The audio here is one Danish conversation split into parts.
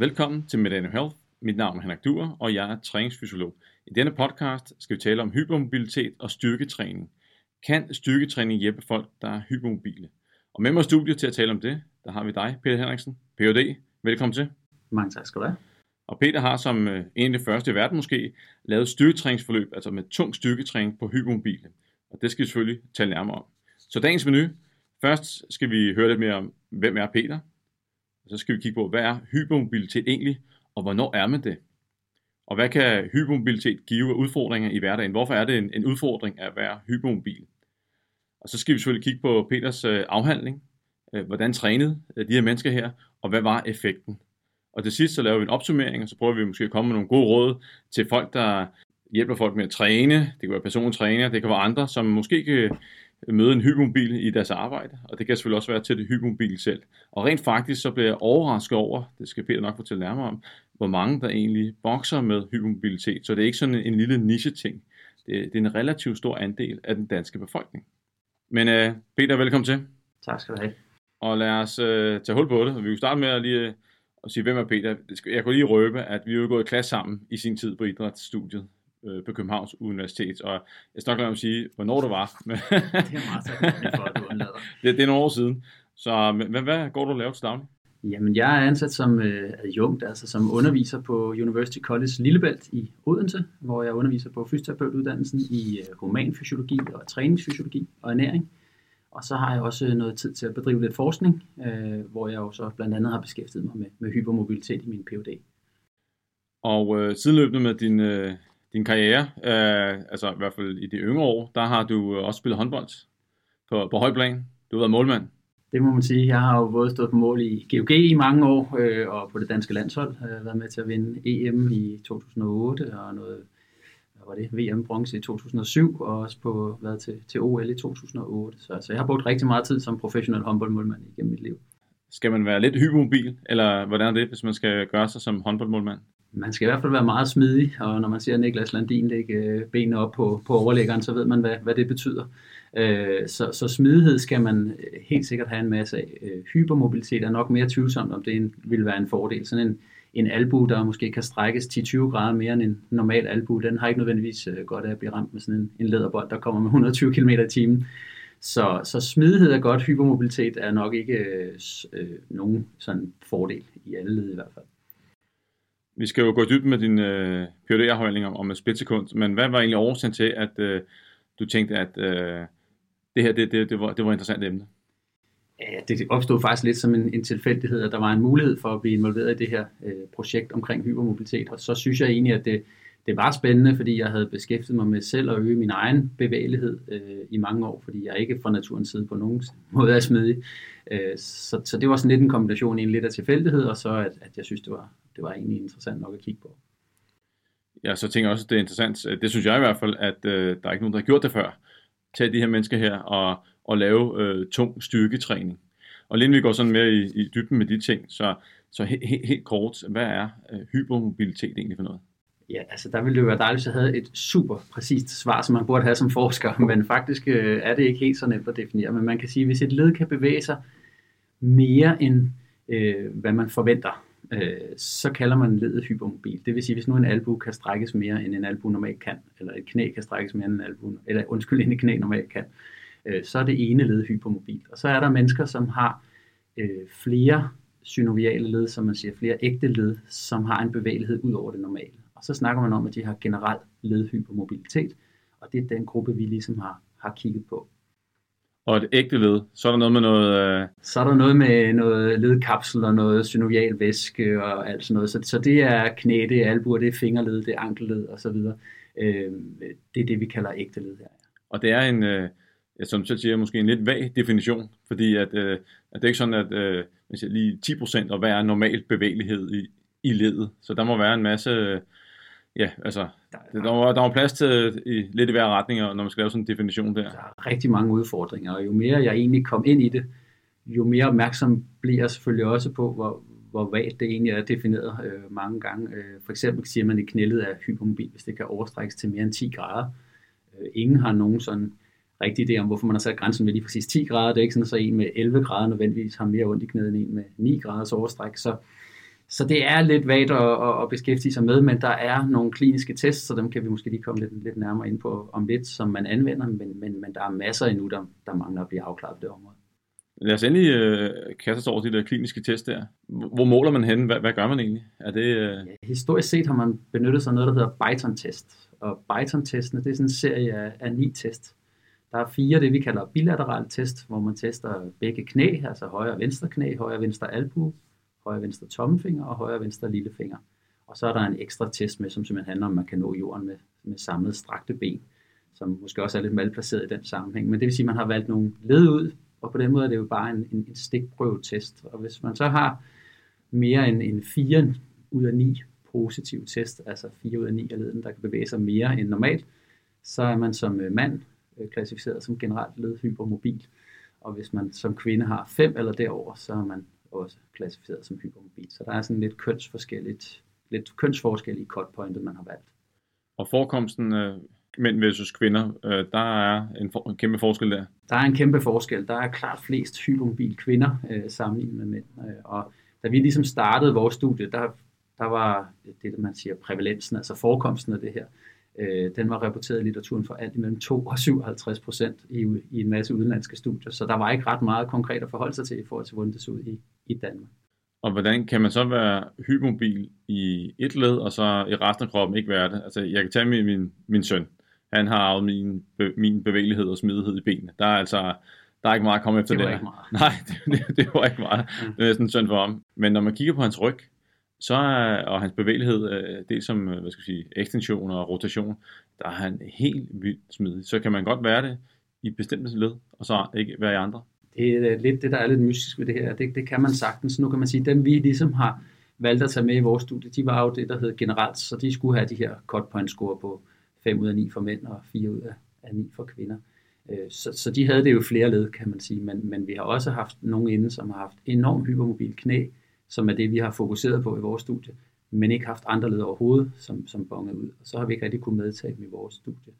Velkommen til Medano Health. Mit navn er Henrik Duer, og jeg er træningsfysiolog. I denne podcast skal vi tale om hypermobilitet og styrketræning. Kan styrketræning hjælpe folk, der er hypermobile? Og med mig i studiet til at tale om det, der har vi dig, Peter Henriksen, Ph.D. Velkommen til. Mange tak skal du have. Og Peter har som øh, en af de første i verden måske lavet styrketræningsforløb, altså med tung styrketræning på hypermobile. Og det skal vi selvfølgelig tale nærmere om. Så dagens menu. Først skal vi høre lidt mere om, hvem er Peter? Og så skal vi kigge på, hvad er hypermobilitet egentlig, og hvornår er man det? Og hvad kan hypermobilitet give af udfordringer i hverdagen? Hvorfor er det en, en udfordring at være hypermobil? Og så skal vi selvfølgelig kigge på Peters øh, afhandling. Øh, hvordan trænede øh, de her mennesker her, og hvad var effekten? Og til sidst så laver vi en opsummering, og så prøver vi måske at komme med nogle gode råd til folk, der hjælper folk med at træne. Det kan være persontræner, det kan være andre, som måske kan møde en hypermobil i deres arbejde, og det kan selvfølgelig også være til det hypermobile selv. Og rent faktisk så bliver jeg overrasket over, det skal Peter nok fortælle nærmere om, hvor mange der egentlig bokser med hypermobilitet. Så det er ikke sådan en, lille niche-ting. Det, det er en relativt stor andel af den danske befolkning. Men uh, Peter, velkommen til. Tak skal du have. Og lad os uh, tage hul på det. Vi vil starte med at lige uh, at sige, hvem er Peter? Jeg kunne lige røbe, at vi jo gået i klasse sammen i sin tid på idrætsstudiet øh, på Københavns Universitet, og jeg skal nok lade mig sige, hvornår det var. det er meget taknemmelig for, at du undlader. det, det er nogle år siden. Så men, hvad går du og laver til daglig? Jamen, jeg er ansat som øh, adjunkt, altså som underviser på University College Lillebælt i Odense, hvor jeg underviser på fysioterapeutuddannelsen i øh, humanfysiologi og træningsfysiologi og ernæring. Og så har jeg også noget tid til at bedrive lidt forskning, øh, hvor jeg jo så blandt andet har beskæftiget mig med, med hypermobilitet i min Ph.D. Og øh, sideløbende med din, øh, din karriere, øh, altså i hvert fald i de yngre år, der har du også spillet håndbold på, på højplan. Du har været målmand. Det må man sige. Jeg har jo både stået på mål i GOG i mange år, øh, og på det danske landshold. Jeg har været med til at vinde EM i 2008, og noget var det, VM bronze i 2007, og også på været til, til OL i 2008. Så altså, jeg har brugt rigtig meget tid som professionel håndboldmålmand igennem mit liv. Skal man være lidt hypermobil, eller hvordan er det, hvis man skal gøre sig som håndboldmålmand? Man skal i hvert fald være meget smidig, og når man ser Niklas Landin lægge øh, benene op på, på overlæggeren, så ved man, hvad, hvad det betyder. Øh, så, så smidighed skal man øh, helt sikkert have en masse af. Øh, hypermobilitet er nok mere tvivlsomt, om det en, vil være en fordel. Sådan en, en albu, der måske kan strækkes 10-20 grader mere end en normal albu, den har ikke nødvendigvis godt af at blive ramt med sådan en, en læderbold, der kommer med 120 km i timen. Så, så smidighed er godt, hypermobilitet er nok ikke øh, nogen sådan fordel i alle led i hvert fald. Vi skal jo gå dybt med din øh, phd afhandling om, om et splitsekund, men hvad var egentlig årsagen til, at øh, du tænkte, at øh, det her det, det, det, var, det var et interessant emne? Ja, det opstod faktisk lidt som en, en tilfældighed, at der var en mulighed for at blive involveret i det her øh, projekt omkring hypermobilitet, og så synes jeg egentlig, at det, det var spændende, fordi jeg havde beskæftiget mig med selv at øge min egen bevægelighed øh, i mange år, fordi jeg ikke fra naturens side på nogen måde er smidig. Øh, så, så det var sådan lidt en kombination, en lidt af tilfældighed, og så at, at jeg synes, det var, det var egentlig interessant nok at kigge på. Ja, så tænker jeg også, at det er interessant. Det synes jeg i hvert fald, at øh, der er ikke nogen, der har gjort det før. Tag de her mennesker her og, og lave øh, tung styrketræning. Og lige vi går sådan mere i, i dybden med de ting, så, så he, he, helt kort, hvad er øh, hypermobilitet egentlig for noget? Ja, altså der ville det jo være dejligt, hvis jeg havde et super præcist svar, som man burde have som forsker, men faktisk øh, er det ikke helt så nemt at definere. Men man kan sige, at hvis et led kan bevæge sig mere end øh, hvad man forventer, øh, så kalder man ledet hypermobil. Det vil sige, hvis nu en albu kan strækkes mere, end en albu normalt kan, eller et knæ kan strækkes mere, end en albu, eller undskyld, end et knæ normalt kan, øh, så er det ene led hypermobil. Og så er der mennesker, som har øh, flere synoviale led, som man siger, flere ægte led, som har en bevægelighed ud over det normale. Og så snakker man om, at de har generelt ledhypermobilitet, og det er den gruppe, vi ligesom har, har kigget på. Og et ægte led, så er der noget med noget... Øh... Så er der noget med noget ledkapsel og noget synovial væske og alt sådan noget. Så, så det er knæ, det er albuer, det er fingerled, det er ankelled og så videre. Øh, det er det, vi kalder ægte led her. Og det er en, øh, som du siger, måske en lidt vag definition, fordi at, øh, at det er ikke sådan, at øh, siger, lige 10% og hvad er normal bevægelighed i, i ledet. Så der må være en masse ja, altså, der, der, var, der var plads til i, lidt i hver retning, når man skal lave sådan en definition der. Der er rigtig mange udfordringer, og jo mere jeg egentlig kom ind i det, jo mere opmærksom bliver jeg selvfølgelig også på, hvor, hvor vagt det egentlig er defineret øh, mange gange. Øh, for eksempel siger man, at knældet er hypermobil, hvis det kan overstrækkes til mere end 10 grader. Øh, ingen har nogen sådan rigtig idé om, hvorfor man har sat grænsen med lige præcis 10 grader. Det er ikke sådan, så en med 11 grader nødvendigvis har mere ondt i knæet end en med 9 graders overstræk. Så så det er lidt vagt at, at beskæftige sig med, men der er nogle kliniske tests, så dem kan vi måske lige komme lidt, lidt nærmere ind på om lidt, som man anvender, men, men, men der er masser endnu, der, der mangler at blive afklaret på det område. Lad os endelig øh, kaste os over de der kliniske test der. Hvor måler man hen? Hvad, hvad gør man egentlig? Er det, øh... ja, historisk set har man benyttet sig af noget, der hedder Byton-test. Og Byton-testene, det er sådan en serie af, af ni test. Der er fire, det vi kalder bilaterale test, hvor man tester begge knæ, altså højre og venstre knæ, højre og venstre albu, højre venstre tommelfinger og højre venstre lillefinger. Og så er der en ekstra test med, som simpelthen handler om, at man kan nå jorden med, med samlet strakte ben, som måske også er lidt malplaceret i den sammenhæng. Men det vil sige, at man har valgt nogle led ud, og på den måde er det jo bare en, en, en stikprøvetest. Og hvis man så har mere end, end 4 ud af 9 positive test, altså 4 ud af 9 af leden, der kan bevæge sig mere end normalt, så er man som øh, mand øh, klassificeret som generelt ledhypermobil. Og hvis man som kvinde har 5 eller derover, så er man også klassificeret som hypermobil. Så der er sådan lidt kønsforskelligt, lidt kønsforskel i cutpointet, man har valgt. Og forekomsten af mænd versus kvinder, øh, der er en, for, en kæmpe forskel der? Der er en kæmpe forskel. Der er klart flest hypermobil kvinder øh, sammenlignet med mænd. Øh, og da vi ligesom startede vores studie, der, der var det, man siger prævalensen, altså forekomsten af det her, øh, den var rapporteret i litteraturen for alt imellem 2 og 57 procent i, i en masse udenlandske studier. Så der var ikke ret meget konkret at forholde sig til i forhold til, hvordan det så ud i, i Danmark. Og hvordan kan man så være hypermobil i et led, og så i resten af kroppen ikke være det? Altså, jeg kan tage min, min, min søn. Han har arvet min, be, min bevægelighed og smidighed i benene. Der er altså der er ikke meget at komme efter det. Det var ikke meget. Nej, det, det, det var ikke meget. Mm. Det er næsten synd for ham. Men når man kigger på hans ryg, så er, og hans bevægelighed, øh, det som øh, hvad skal jeg sige, ekstension og rotation, der er han helt vildt smidig. Så kan man godt være det i bestemte led, og så ikke være i andre. Det er øh, lidt det, der er lidt mystisk ved det her. Det, det kan man sagtens. Nu kan man sige, dem vi ligesom har valgt at tage med i vores studie, de var jo det, der hed generelt, så de skulle have de her cut point score på 5 ud af 9 for mænd og 4 ud af 9 for kvinder. Så, så de havde det jo flere led, kan man sige, men, men vi har også haft nogle inde, som har haft enormt hypermobil knæ, som er det, vi har fokuseret på i vores studie, men ikke haft andre led overhovedet, som, som bonger ud. Og så har vi ikke rigtig kunnet medtage dem i vores studie.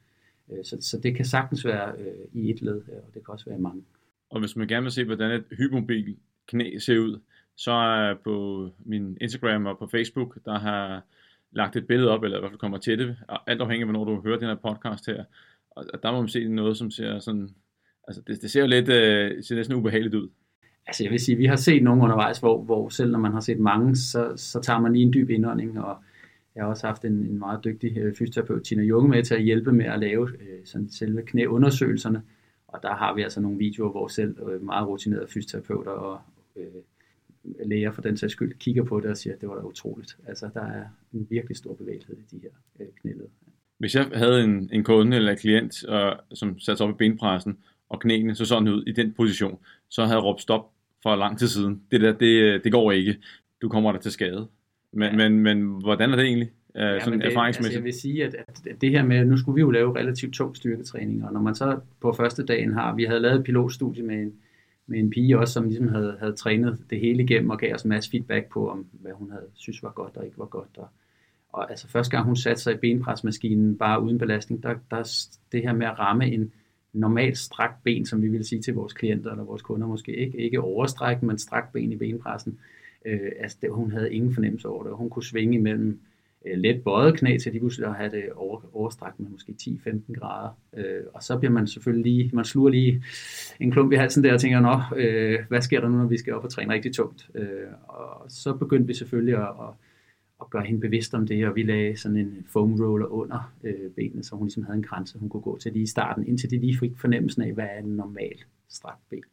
Øh, så, så det kan sagtens være øh, i et led, øh, og det kan også være i mange. Og hvis man gerne vil se, hvordan et hypermobil knæ ser ud, så er på min Instagram og på Facebook, der har lagt et billede op, eller i hvert fald kommer til det, alt afhængig af, hvornår du hører den her podcast her. Og der må man se noget, som ser sådan, altså det, det ser jo lidt, øh, ser næsten ubehageligt ud. Altså jeg vil sige, vi har set nogle undervejs, hvor, hvor selv når man har set mange, så, så tager man lige en dyb indånding, og jeg har også haft en, en meget dygtig øh, fysioterapeut, Tina Junge, med til at hjælpe med at lave øh, sådan selve knæundersøgelserne, og der har vi altså nogle videoer, hvor selv øh, meget rutinerede fysioterapeuter og øh, læger for den sags skyld kigger på det og siger, at det var da utroligt. Altså der er en virkelig stor bevægelighed i de her øh, knæled. Hvis jeg havde en, en kunde eller en klient, og, som satte sig op i benpressen, og knæene så sådan ud i den position, så havde jeg råbt stop for lang tid siden. Det der, det, det går ikke. Du kommer der til skade. Men, ja. men, men hvordan er det egentlig? Uh, ja, sådan det, erfaringsmæssigt? Altså jeg vil sige, at, at det her med, nu skulle vi jo lave relativt tung styrketræning, og når man så på første dagen har, vi havde lavet et pilotstudie med en, med en pige også, som ligesom havde, havde trænet det hele igennem og gav os en masse feedback på, om hvad hun havde synes var godt og ikke var godt. Og, og altså første gang hun satte sig i benpresmaskinen bare uden belastning, der, der det her med at ramme en normalt strakt ben, som vi vil sige til vores klienter eller vores kunder måske ikke, ikke overstræk, men strakt ben i benpressen. Øh, altså det, hun havde ingen fornemmelse over det, hun kunne svinge imellem øh, let bøjet knæ til de pludselig at have det over, overstrakt med måske 10-15 grader. Øh, og så bliver man selvfølgelig lige, man sluger lige en klump i halsen der og tænker, nå, øh, hvad sker der nu, når vi skal op og træne rigtig tungt? Øh, og så begyndte vi selvfølgelig at, at, og gøre hende bevidst om det, og vi lagde sådan en foam roller under øh, benene, så hun ligesom havde en grænse, hun kunne gå til lige i starten, indtil de lige fik fornemmelsen af, hvad er en normal strakt ben.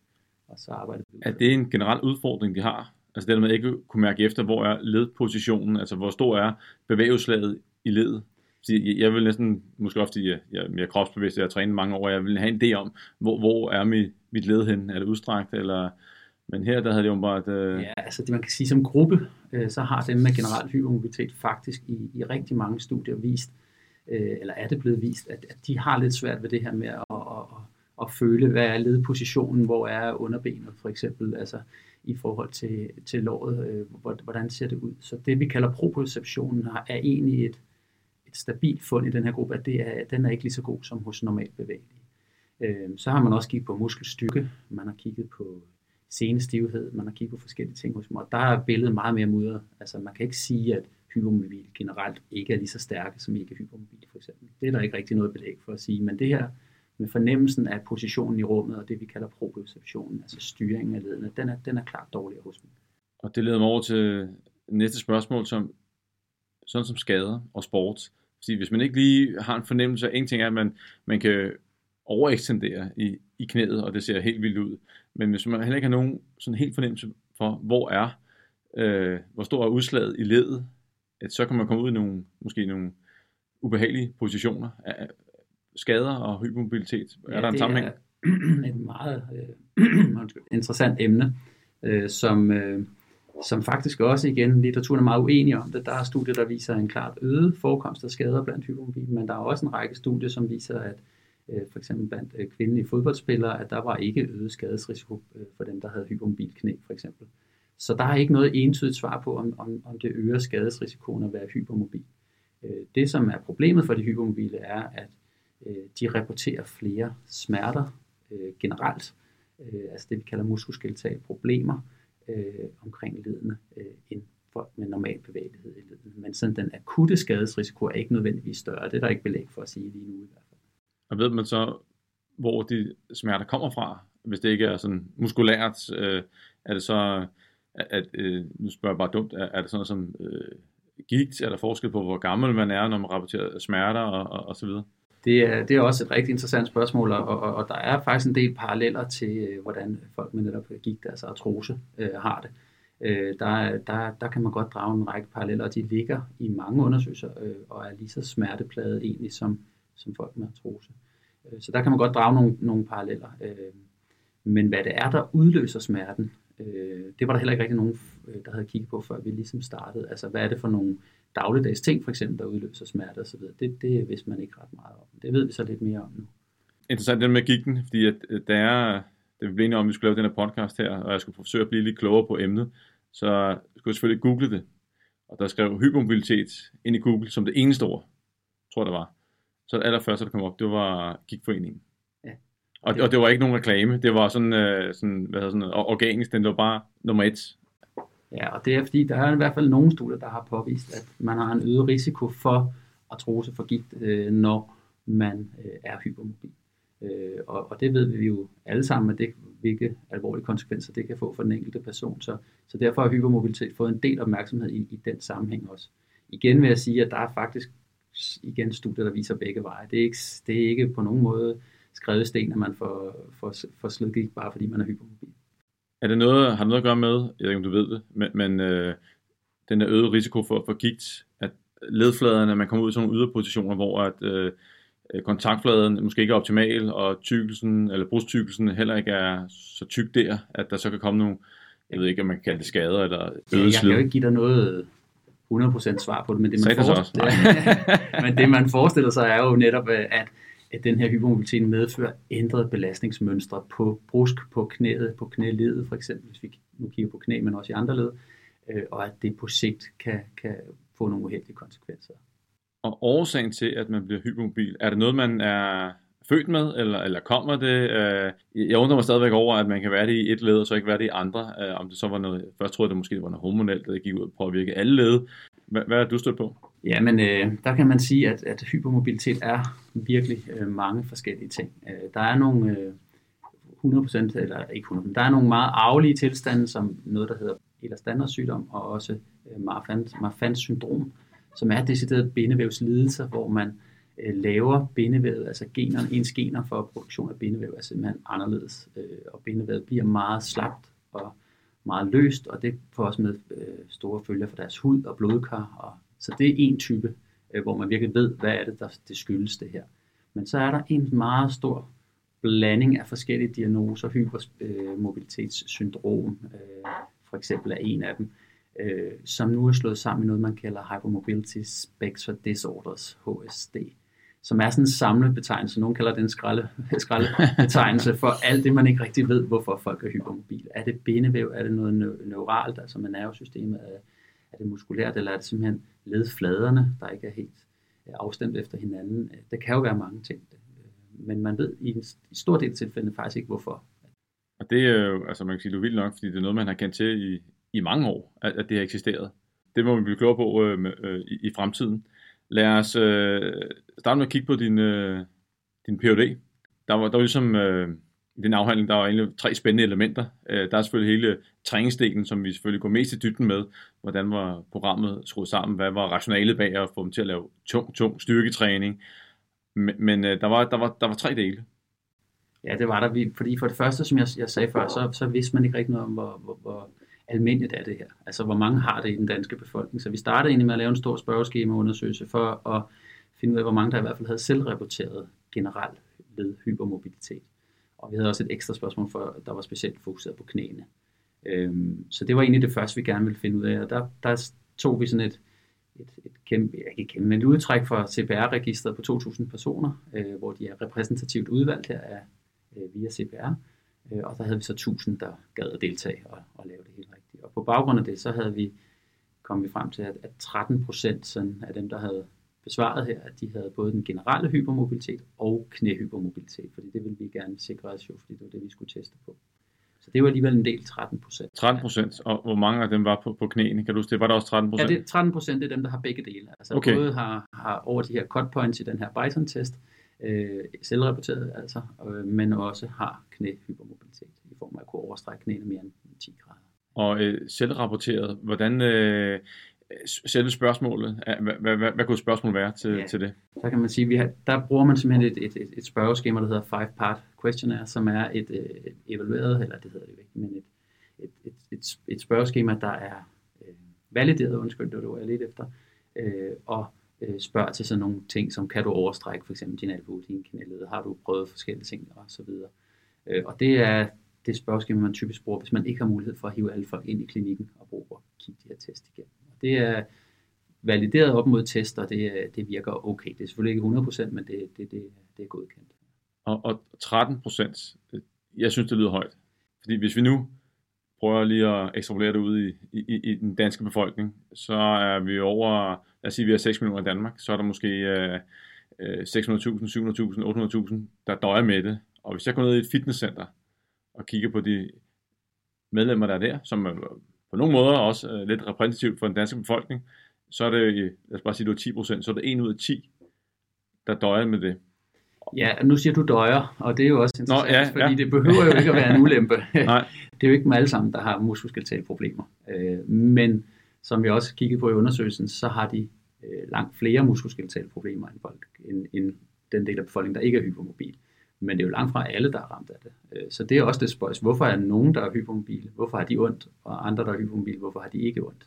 Og så arbejdede vi. Er det en generel udfordring, de har? Altså det der med ikke kunne mærke efter, hvor er ledpositionen, altså hvor stor er bevægelseslaget i ledet. Jeg vil næsten, måske ofte, jeg, jeg er mere kropsbevidst, jeg har trænet mange år, jeg vil have en idé om, hvor, hvor er mit, mit led hen? Er det udstrakt, eller... Men her, der havde det jo bare et... Øh... Ja, altså det man kan sige som gruppe, øh, så har dem med generel hypermobilitet faktisk i, i rigtig mange studier vist, øh, eller er det blevet vist, at, at de har lidt svært ved det her med at, at, at, at føle, hvad er ledpositionen, hvor er underbenet for eksempel. Altså i forhold til, til låret, øh, hvordan ser det ud. Så det vi kalder proprioceptionen er egentlig et, et stabilt fund i den her gruppe, at det er, den er ikke lige så god som hos normalt bevægelige. Øh, så har man også kigget på muskelstyrke, man har kigget på senestivhed, man har kigget på forskellige ting hos dem, og der er billedet meget mere mudret. Altså man kan ikke sige, at hypermobil generelt ikke er lige så stærke som ikke hypermobil for eksempel. Det er der ikke rigtig noget belæg for at sige, men det her med fornemmelsen af positionen i rummet og det vi kalder proprioceptionen, altså styringen af ledene, den er, den er klart dårligere hos dem. Og det leder mig over til næste spørgsmål, som sådan som skader og sport. Fordi hvis man ikke lige har en fornemmelse af, en ting er, at man, man kan overekstendere i, i knæet, og det ser helt vildt ud. Men hvis man heller ikke har nogen sådan helt fornemmelse for, hvor er, øh, hvor stor er udslaget i ledet, at så kan man komme ud i nogle, måske nogle ubehagelige positioner af skader og hypermobilitet. Ja, er der en sammenhæng? er et meget øh, interessant emne, øh, som, øh, som faktisk også igen, litteraturen er meget uenig om det. Der er studier, der viser en klart øget forekomst af skader blandt hypermobile, men der er også en række studier, som viser, at Øh, for eksempel blandt øh, kvindelige fodboldspillere, at der var ikke øget skadesrisiko øh, for dem, der havde hypermobil knæ for eksempel. Så der er ikke noget entydigt svar på, om, om, om det øger skadesrisikoen at være hypermobil. Det, som er problemet for de hypermobile, er, at de rapporterer flere smerter generelt, altså det, vi kalder muskuloskeletale problemer omkring ledene, end folk med normal bevægelighed i ledene. Men sådan den akutte skadesrisiko er ikke nødvendigvis større. Det er der ikke belæg for at sige lige nu i hvert fald. Og ved man så, hvor de smerter kommer fra? Hvis det ikke er sådan muskulært, øh, er det så at, øh, nu spørger jeg bare dumt, er, er det sådan som øh, gigt? Er der forskel på, hvor gammel man er, når man rapporterer smerter og, og, og så videre? Det er, det er også et rigtig interessant spørgsmål, og, og, og der er faktisk en del paralleller til, øh, hvordan folk med netop gigt, altså artrose, øh, har det. Øh, der, der, der kan man godt drage en række paralleller, og de ligger i mange undersøgelser øh, og er lige så smerteplade egentlig som, som folk med artrose. Øh, så der kan man godt drage nogle, nogle paralleller. Øh, men hvad det er, der udløser smerten, øh, det var der heller ikke rigtig nogen, der havde kigget på, før vi ligesom startede. Altså, hvad er det for nogle dagligdags ting, for eksempel, der udløser smerte osv. Det, det vidste man ikke ret meget om. Det ved vi så lidt mere om nu. Interessant det med gigten, fordi at, der er, det vi blev enige om, at vi skulle lave den her podcast her, og jeg skulle forsøge at blive lidt klogere på emnet, så skulle jeg selvfølgelig google det. Og der skrev hypermobilitet ind i Google som det eneste ord, tror jeg det var. Så det allerførste, der kom op, det var gigtforeningen. Og, og det var ikke nogen reklame, det var sådan, øh, sådan, hvad hedder sådan organisk, den var bare nummer et. Ja, og det er fordi, der er i hvert fald nogle studier, der har påvist, at man har en øget risiko for artrose for gigt, øh, når man øh, er hypermobil. Øh, og, og det ved vi jo alle sammen, at det, hvilke alvorlige konsekvenser det kan få for den enkelte person. Så, så derfor har hypermobilitet fået en del opmærksomhed i, i den sammenhæng også. Igen vil jeg sige, at der er faktisk igen studier, der viser begge veje. Det er ikke, det er ikke på nogen måde skrevet sten, at man får, får, får slidgigt, bare fordi man er hypermobil. Er det noget, har det noget at gøre med, jeg ved ikke om du ved det, men, men øh, den der øget risiko for, for gigt, at ledfladerne, man kommer ud i sådan nogle yderpositioner, hvor at, øh, kontaktfladen måske ikke er optimal, og tykkelsen, eller brusttykkelsen heller ikke er så tyk der, at der så kan komme nogle, jeg ved ikke, om man kan kalde det skader eller øget ja, Jeg kan jo ikke give dig noget 100% svar på det, men det, man, forestiller, men det man forestiller sig er jo netop, at at den her hypermobilitet medfører ændrede belastningsmønstre på brusk, på knæet, på knæledet for eksempel, hvis vi nu kigger på knæ, men også i andre led, øh, og at det på sigt kan, kan få nogle uheldige konsekvenser. Og årsagen til, at man bliver hypermobil, er det noget, man er født med, eller, eller kommer det? Øh, jeg undrer mig stadigvæk over, at man kan være det i et led, og så ikke være det i andre. Øh, om det så var noget, først troede jeg, det måske var noget hormonelt, der gik ud og påvirke alle led. Hvad, hvad er du stødt på? Ja, men øh, der kan man sige, at, at hypermobilitet er virkelig øh, mange forskellige ting. Øh, der er nogle øh, 100%, eller ikke 100%, der er nogle meget arvelige tilstande, som noget, der hedder eller standardsygdom, og også øh, Marfans, Marfans syndrom, som er decideret bindevævslidelser, hvor man øh, laver bindevævet, altså generne, ens gener for produktion af bindevæv er simpelthen anderledes, øh, og bindevævet bliver meget slapt og meget løst, og det får også med øh, store følger for deres hud og blodkar og så det er en type, øh, hvor man virkelig ved, hvad er det, der det skyldes det her. Men så er der en meget stor blanding af forskellige diagnoser. Hypermobilitetssyndrom øh, for eksempel er en af dem, øh, som nu er slået sammen i noget, man kalder Hypermobility Spectrum Disorders, HSD, som er sådan en samlebetegnelse. betegnelse. Kalder det en skralde, skralde betegnelse for alt det, man ikke rigtig ved, hvorfor folk er hypermobile. Er det bindevæv? Er det noget neuralt, altså med nervesystemet? Er, det muskulært, eller er det simpelthen ledfladerne, der ikke er helt øh, afstemt efter hinanden. Der kan jo være mange ting. Men man ved i en stor del af tilfældene faktisk ikke, hvorfor. Og det er jo, altså man kan sige, det er vildt nok, fordi det er noget, man har kendt til i, i mange år, at, at det har eksisteret. Det må vi blive klogere på øh, øh, i, i fremtiden. Lad os øh, starte med at kigge på din, øh, din Ph.D. Der var, der var ligesom øh, i den afhandling, der var egentlig tre spændende elementer. Øh, der er selvfølgelig hele træningsdelen, som vi selvfølgelig går mest i dybden med. Hvordan var programmet skruet sammen? Hvad var rationalet bag at få dem til at lave tung, tung styrketræning? Men, men øh, der, var, der, var, der var tre dele. Ja, det var der. Vi, fordi for det første, som jeg, jeg sagde før, så, så vidste man ikke rigtig noget om, hvor, hvor, hvor almindeligt er det her. Altså, hvor mange har det i den danske befolkning. Så vi startede egentlig med at lave en stor spørgeskemaundersøgelse for at finde ud af, hvor mange der i hvert fald havde selvrapporteret generelt ved hypermobilitet. Og vi havde også et ekstra spørgsmål, for, der var specielt fokuseret på knæene. Øhm, så det var egentlig det første, vi gerne ville finde ud af. Og der, der tog vi sådan et, et, et kæmpe, ikke kæmpe, men et udtræk fra CPR-registret på 2.000 personer, øh, hvor de er repræsentativt udvalgt her af, øh, via CPR. Øh, og der havde vi så 1000, der gad at deltage og, og lave det helt rigtigt. Og på baggrund af det, så havde vi kom vi frem til, at, at 13 procent af dem, der havde besvaret her, at de havde både den generelle hypermobilitet og knæhypermobilitet, fordi det ville vi gerne sikre os jo, fordi det var det, vi skulle teste på. Så det var alligevel en del 13 procent. 13 procent, og hvor mange af dem var på, på knæene? Kan du huske det? Var der også 13 procent? Ja, det, 13 procent er dem, der har begge dele. Altså okay. både har, har over de her cut points i den her Bison-test, øh, selvrapporteret altså, øh, men også har knæhypermobilitet i form af at kunne overstrække knæene mere end 10 grader. Og øh, selvrapporteret, hvordan øh, selve spørgsmålet, hvad, hvad, hvad, hvad kunne spørgsmålet være til, ja, til det? Så kan man sige, vi har, der bruger man simpelthen et, et, et, et spørgeskema, der hedder Five Part Questionnaire, som er et, øh, evalueret, eller det hedder det ikke, men et, et, et, et, et spørgeskema, der er øh, valideret, undskyld, det var jeg lidt efter, øh, og øh, spørger til sådan nogle ting, som kan du overstrække for eksempel din albu, din knæled, har du prøvet forskellige ting og så videre. Øh, og det er det spørgsmål, man typisk bruger, hvis man ikke har mulighed for at hive alle folk ind i klinikken og bruge og kigge de her test igennem. Og det er valideret op mod tester, og det, det virker okay. Det er selvfølgelig ikke 100%, men det, det, det, det er godkendt. Og, og 13%, øh, jeg synes, det lyder højt. Fordi hvis vi nu prøver lige at ekstrapolere det ud i, i, i den danske befolkning, så er vi over, lad os sige, vi har 6 millioner i Danmark, så er der måske øh, 600.000, 700.000, 800.000, der døjer med det. Og hvis jeg går ned i et fitnesscenter og kigger på de medlemmer, der er der, som er på nogle måder også øh, lidt repræsentativt for den danske befolkning, så er det, lad os bare sige, det er 10%, så er det 1 ud af 10, der døjer med det. Ja, nu siger du døjer, og det er jo også interessant, Nå, ja, fordi ja. det behøver jo ikke at være en ulempe. Nej. det er jo ikke dem alle sammen, der har muskuloskeletale problemer. Øh, men som vi også kiggede på i undersøgelsen, så har de øh, langt flere muskuloskeletale problemer end, folk, end, end den del af befolkningen, der ikke er hypermobil. Men det er jo langt fra alle, der er ramt af det. Øh, så det er også det spørgsmål. Hvorfor er nogen, der er hypermobile? Hvorfor har de ondt? Og andre, der er hypermobile, hvorfor har de ikke ondt?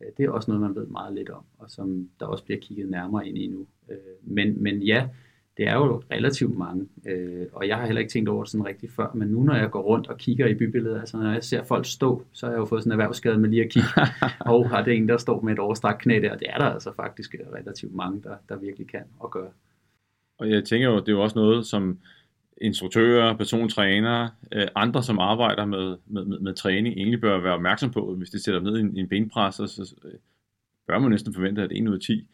Øh, det er også noget, man ved meget lidt om, og som der også bliver kigget nærmere ind i nu. Øh, men, men ja, det er jo relativt mange, øh, og jeg har heller ikke tænkt over det sådan rigtigt før, men nu når jeg går rundt og kigger i bybilledet, altså når jeg ser folk stå, så har jeg jo fået sådan en erhvervsskade med lige at kigge, og har det en, der står med et overstrakt knæ der, det er der altså faktisk relativt mange, der, der virkelig kan og gør. Og jeg tænker jo, det er jo også noget, som instruktører, persontrænere, øh, andre, som arbejder med, med, med, med træning, egentlig bør være opmærksom på, hvis de sætter ned i en, i en benpres, så, så bør man næsten forvente, at 1 ud af 10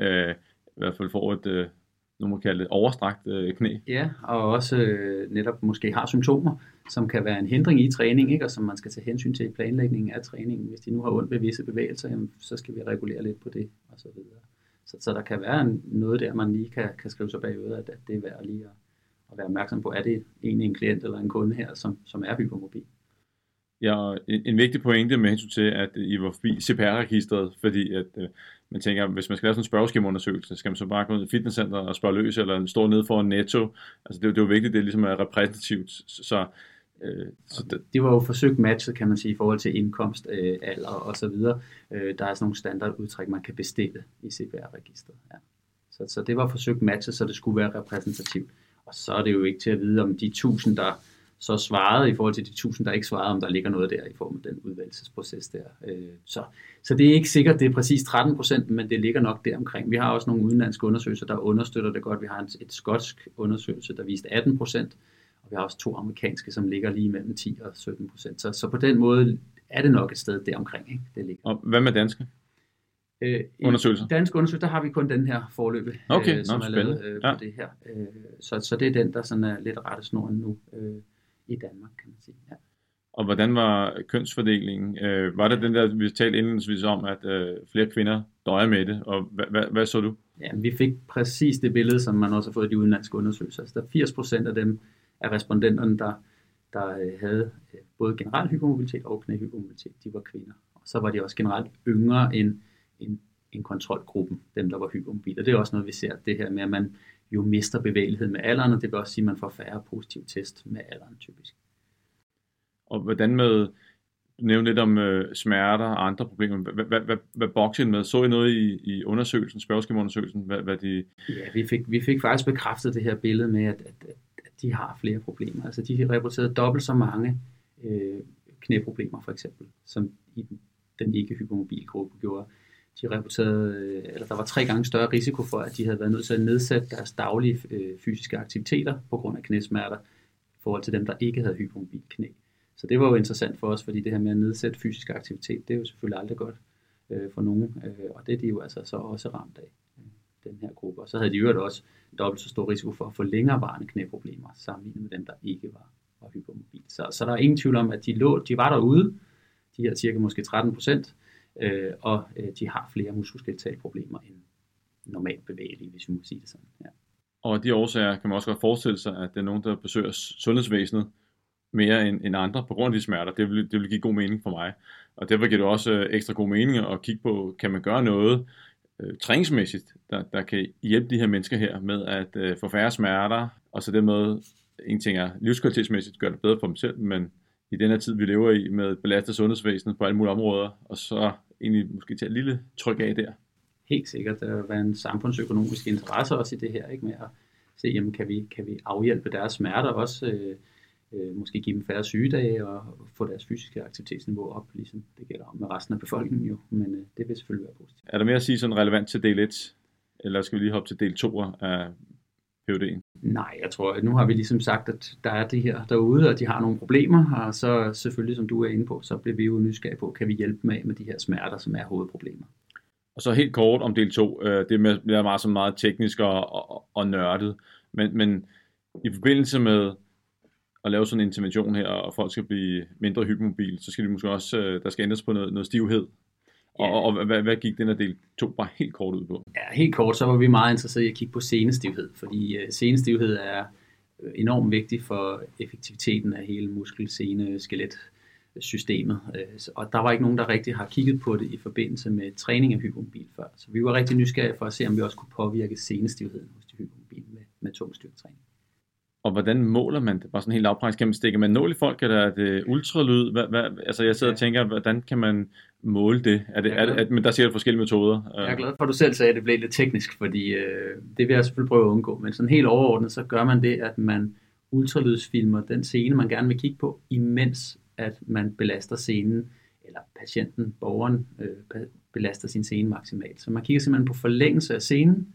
øh, i hvert fald får et, øh, nu må kalde det overstrakt øh, knæ. Ja, og også øh, netop måske har symptomer, som kan være en hindring i træning, ikke? og som man skal tage hensyn til i planlægningen af træningen. Hvis de nu har ondt ved visse bevægelser, jamen, så skal vi regulere lidt på det, og så videre. Så, så der kan være noget der, man lige kan, kan skrive sig bagud, at, at det er værd lige at, at være opmærksom på, er det egentlig en klient eller en kunde her, som, som er hypermobil. Ja, en, en vigtig pointe med hensyn til, at øh, I var forbi CPR-registret, fordi at, øh, man tænker, hvis man skal lave sådan en spørgeskemaundersøgelse, skal man så bare gå ud i fitnesscenter og spørge løs, eller stå nede for en netto. Altså det, det er jo vigtigt, det ligesom er repræsentativt. Så, øh, så det, det var jo forsøgt matchet, kan man sige, i forhold til indkomst, øh, alder og så videre. Øh, der er sådan nogle standardudtræk, man kan bestille i CPR-registret. Ja. Så, så det var forsøgt matchet, så det skulle være repræsentativt. Og så er det jo ikke til at vide, om de 1000, der så svarede i forhold til de 1000, der ikke svarede, om der ligger noget der i form af den udvalgelsesproces der. Øh, så, så det er ikke sikkert, det er præcis 13 procent, men det ligger nok der omkring. Vi har også nogle udenlandske undersøgelser, der understøtter det godt. Vi har et skotsk undersøgelse, der viste 18 procent, og vi har også to amerikanske, som ligger lige mellem 10 og 17 procent. Så, så på den måde er det nok et sted der omkring. Ikke? Det ligger. Og hvad med danske? Øh, undersøgelser? Dansk undersøgelse, der har vi kun den her forløb, okay, øh, som nå, er lavet øh, på ja. det her. Øh, så, så det er den, der sådan er lidt rettesnoren nu. Øh, i Danmark, kan man sige. Ja. Og hvordan var kønsfordelingen? Øh, var det den der, vi talte indledningsvis om, at øh, flere kvinder døjer med det, og hvad, hvad, hvad så du? Ja, vi fik præcis det billede, som man også har fået i de udenlandske undersøgelser. Altså, der er 80 procent af dem af respondenterne, der, der øh, havde øh, både generel hypermobilitet og knæhypermobilitet, de var kvinder. Og så var de også generelt yngre end, end, end kontrolgruppen, dem der var hypermobile. Og det er også noget, vi ser, det her med, at man jo mister bevægelighed med alderen, og det vil også sige, at man får færre positive test med alderen typisk. Og hvordan med, du nævnte lidt om øh, smerter og andre problemer. Hvad, hvad, hvad, hvad med? Så I noget i, i undersøgelsen, spørgeskemaundersøgelsen? Hvad, hvad de... Ja, vi fik, vi fik faktisk bekræftet det her billede med, at, at, at de har flere problemer. Altså de har rapporteret dobbelt så mange øh, knæproblemer for eksempel, som i den, den ikke hypermobile gruppe gjorde. De rapporterede, øh, eller der var tre gange større risiko for, at de havde været nødt til at nedsætte deres daglige øh, fysiske aktiviteter på grund af knæsmerter, i forhold til dem, der ikke havde hypomobil knæ. Så det var jo interessant for os, fordi det her med at nedsætte fysisk aktivitet, det er jo selvfølgelig aldrig godt øh, for nogen, øh, og det er de jo altså så også ramt af, øh, den her gruppe. Og så havde de jo også dobbelt så stor risiko for at få længerevarende knæproblemer, sammenlignet med dem, der ikke var, var hypomobil. Så, så der er ingen tvivl om, at de, lå, de var derude, de her cirka måske 13 procent, øh, og øh, de har flere muskuloskeletale problemer end normalt bevægelige, hvis vi må sige det sådan. Ja. Og af de årsager kan man også godt forestille sig, at det er nogen, der besøger sundhedsvæsenet, mere end, end andre på grund af de smerter. Det vil, det vil give god mening for mig. Og derfor giver det også øh, ekstra god mening at kigge på, kan man gøre noget øh, træningsmæssigt, der, der kan hjælpe de her mennesker her med at øh, få færre smerter, og så det med, en ting er livskvalitetsmæssigt gør det bedre for dem selv, men i den her tid, vi lever i, med belastet sundhedsvæsenet på alle mulige områder, og så egentlig måske tage et lille tryk af der. Helt sikkert. Der vil en samfundsøkonomisk interesse også i det her, ikke med at se, jamen, kan, vi, kan vi afhjælpe deres smerter også, øh, øh, måske give dem færre sygedage og få deres fysiske aktivitetsniveau op, ligesom det gælder om med resten af befolkningen jo, men øh, det vil selvfølgelig være positivt. Er der mere at sige sådan relevant til del 1, eller skal vi lige hoppe til del 2 af PUD'en? Nej, jeg tror, at nu har vi ligesom sagt, at der er det her derude, og de har nogle problemer, og så selvfølgelig, som du er inde på, så bliver vi jo nysgerrige på, kan vi hjælpe med med de her smerter, som er hovedproblemer. Og så helt kort om del 2, øh, det bliver meget, så meget teknisk og, og, og nørdet, men, men i forbindelse med at lave sådan en intervention her, og folk skal blive mindre hypermobil, så skal de måske også, øh, der skal ændres på noget, noget stivhed. Ja. Og, og hvad, hvad gik den her del 2 bare helt kort ud på? Ja, helt kort, så var vi meget interesserede i at kigge på senestivhed, fordi uh, senestivhed er øh, enormt vigtig for effektiviteten af hele muskel, sene, skelet systemet. Og der var ikke nogen, der rigtig har kigget på det i forbindelse med træning af hypermobil før. Så vi var rigtig nysgerrige for at se, om vi også kunne påvirke senestivheden hos de hypermobile med, med tung styrketræning. Og hvordan måler man det? Bare sådan helt lavpraktisk. Kan man stikke man nål i folk, eller er det ultralyd? Hvad, hvad, altså jeg sidder ja. og tænker, hvordan kan man måle det? Er det, er det er, men der siger forskellige metoder. Jeg er glad for, at du selv sagde, at det blev lidt teknisk, fordi øh, det vil jeg selvfølgelig prøve at undgå. Men sådan helt overordnet, så gør man det, at man ultralydsfilmer den scene, man gerne vil kigge på, imens at man belaster scenen, eller patienten, borgeren, øh, belaster sin scene maksimalt. Så man kigger simpelthen på forlængelse af scenen,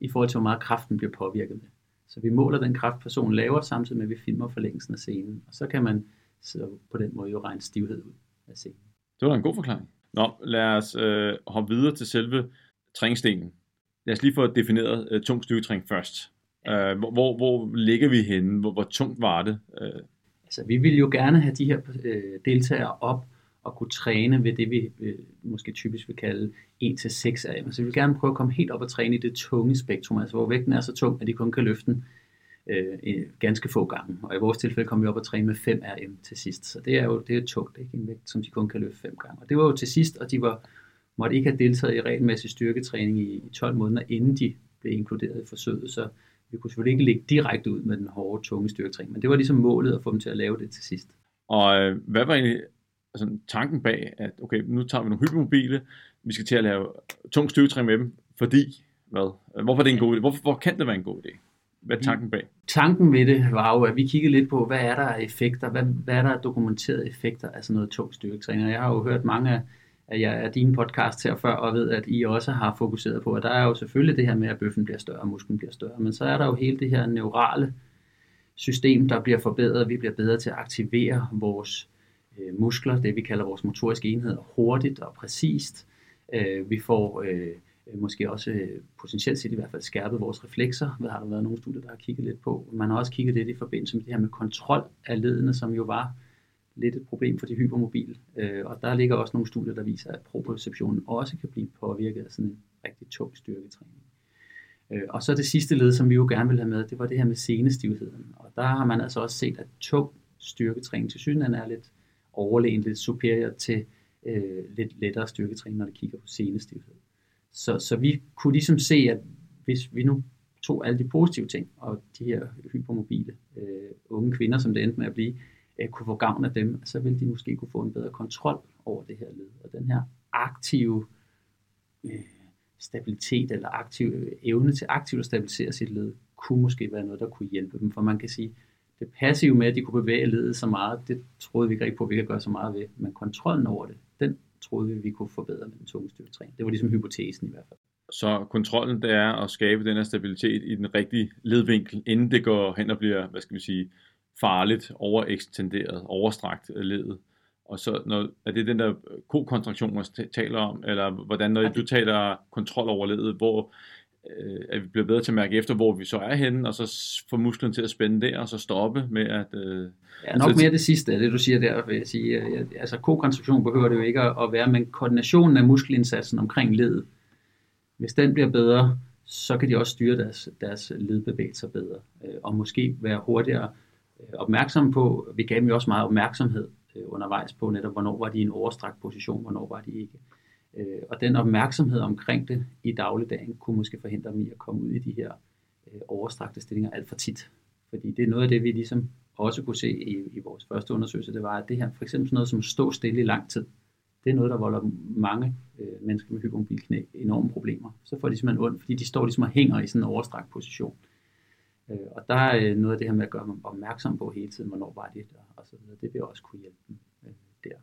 i forhold til, hvor meget kraften bliver påvirket med. Så vi måler den kraft, personen laver, samtidig med, at vi filmer forlængelsen af scenen. Og så kan man så på den måde jo regne stivhed ud af scenen. Det var en god forklaring. Nå, lad os øh, hoppe videre til selve træningsdelen. Lad os lige få defineret øh, tung styrketræning først. Ja. Øh, hvor, hvor, hvor ligger vi henne? Hvor, hvor tungt var det? Øh. Altså, vi vil jo gerne have de her øh, deltagere op at kunne træne ved det, vi øh, måske typisk vil kalde 1-6 af. Så vi vil gerne prøve at komme helt op og træne i det tunge spektrum, altså hvor vægten er så tung, at de kun kan løfte den øh, ganske få gange. Og i vores tilfælde kom vi op og træne med 5 RM til sidst. Så det er jo det er tungt, ikke? en vægt, som de kun kan løfte 5 gange. Og det var jo til sidst, og de var, måtte ikke have deltaget i regelmæssig styrketræning i, i 12 måneder, inden de blev inkluderet i forsøget. Så vi kunne selvfølgelig ikke ligge direkte ud med den hårde, tunge styrketræning, men det var ligesom målet at få dem til at lave det til sidst. Og øh, hvad var egentlig altså, tanken bag, at okay, nu tager vi nogle hypermobile, vi skal til at lave tung styrketræning med dem, fordi, hvad? Hvorfor er det en god idé? Hvorfor, hvor kan det være en god idé? Hvad er tanken bag? Tanken ved det var jo, at vi kiggede lidt på, hvad er der af effekter, hvad, hvad er der af dokumenterede effekter af sådan noget tung styrketræning. Jeg har jo hørt mange af, af, jer, af dine podcasts her før, og ved, at I også har fokuseret på, at der er jo selvfølgelig det her med, at bøffen bliver større, og musklen bliver større, men så er der jo hele det her neurale system, der bliver forbedret. Vi bliver bedre til at aktivere vores øh, muskler, det vi kalder vores motoriske enheder, hurtigt og præcist. Øh, vi får øh, måske også øh, potentielt set i hvert fald skærpet vores reflekser. Hvad har der været nogle studier, der har kigget lidt på. Man har også kigget lidt i forbindelse med det her med kontrol af ledene, som jo var lidt et problem for de hypermobile. Øh, og der ligger også nogle studier, der viser, at proprioceptionen også kan blive påvirket af sådan en rigtig tung styrketræning. Øh, og så det sidste led, som vi jo gerne vil have med, det var det her med senestivheden. Og der har man altså også set, at tung styrketræning til syden er lidt overlegen, lidt superior til øh, lidt lettere styrketræning, når det kigger på senestivhed. Så, så vi kunne ligesom se, at hvis vi nu tog alle de positive ting, og de her hypermobile øh, unge kvinder, som det endte med at blive, øh, kunne få gavn af dem, så ville de måske kunne få en bedre kontrol over det her led. Og den her aktive øh, stabilitet eller aktiv, evne til aktivt at stabilisere sit led, kunne måske være noget, der kunne hjælpe dem. For man kan sige, det passive med, at de kunne bevæge ledet så meget, det troede vi ikke rigtig på, at vi kan gøre så meget ved. Men kontrollen over det, den troede vi, vi kunne forbedre med den tunge styrketræning. Det var ligesom hypotesen i hvert fald. Så kontrollen det er at skabe den her stabilitet i den rigtige ledvinkel, inden det går hen og bliver, hvad skal vi sige, farligt, overekstenderet, overstrakt ledet. Og så når, er det den der kokontraktion, man taler om, eller hvordan, når du taler kontrol over ledet, hvor øh, at vi bliver bedre til at mærke efter, hvor vi så er henne, og så få musklen til at spænde der, og så stoppe med at... Øh, ja, nok mere det sidste, det du siger der, vil jeg sige. Altså, kokontraktion behøver det jo ikke at være, men koordinationen af muskelindsatsen omkring ledet, hvis den bliver bedre, så kan de også styre deres, deres ledbevægelser bedre, øh, og måske være hurtigere øh, opmærksom på, vi gav dem jo også meget opmærksomhed øh, undervejs på netop, hvornår var de i en overstrakt position, hvornår var de ikke. Øh, Øh, og den opmærksomhed omkring det i dagligdagen kunne måske forhindre dem i at komme ud i de her øh, overstrakte stillinger alt for tit. Fordi det er noget af det, vi ligesom også kunne se i, i vores første undersøgelse, det var, at det her, for eksempel sådan noget som at stå stille i lang tid, det er noget, der volder mange øh, mennesker med hypermobil knæ enorme problemer. Så får de simpelthen ondt, fordi de står ligesom og hænger i sådan en overstrakt position. Øh, og der er øh, noget af det her med at gøre dem opmærksom på hele tiden, hvornår var det og, og så videre. Det vil også kunne hjælpe dem øh, der.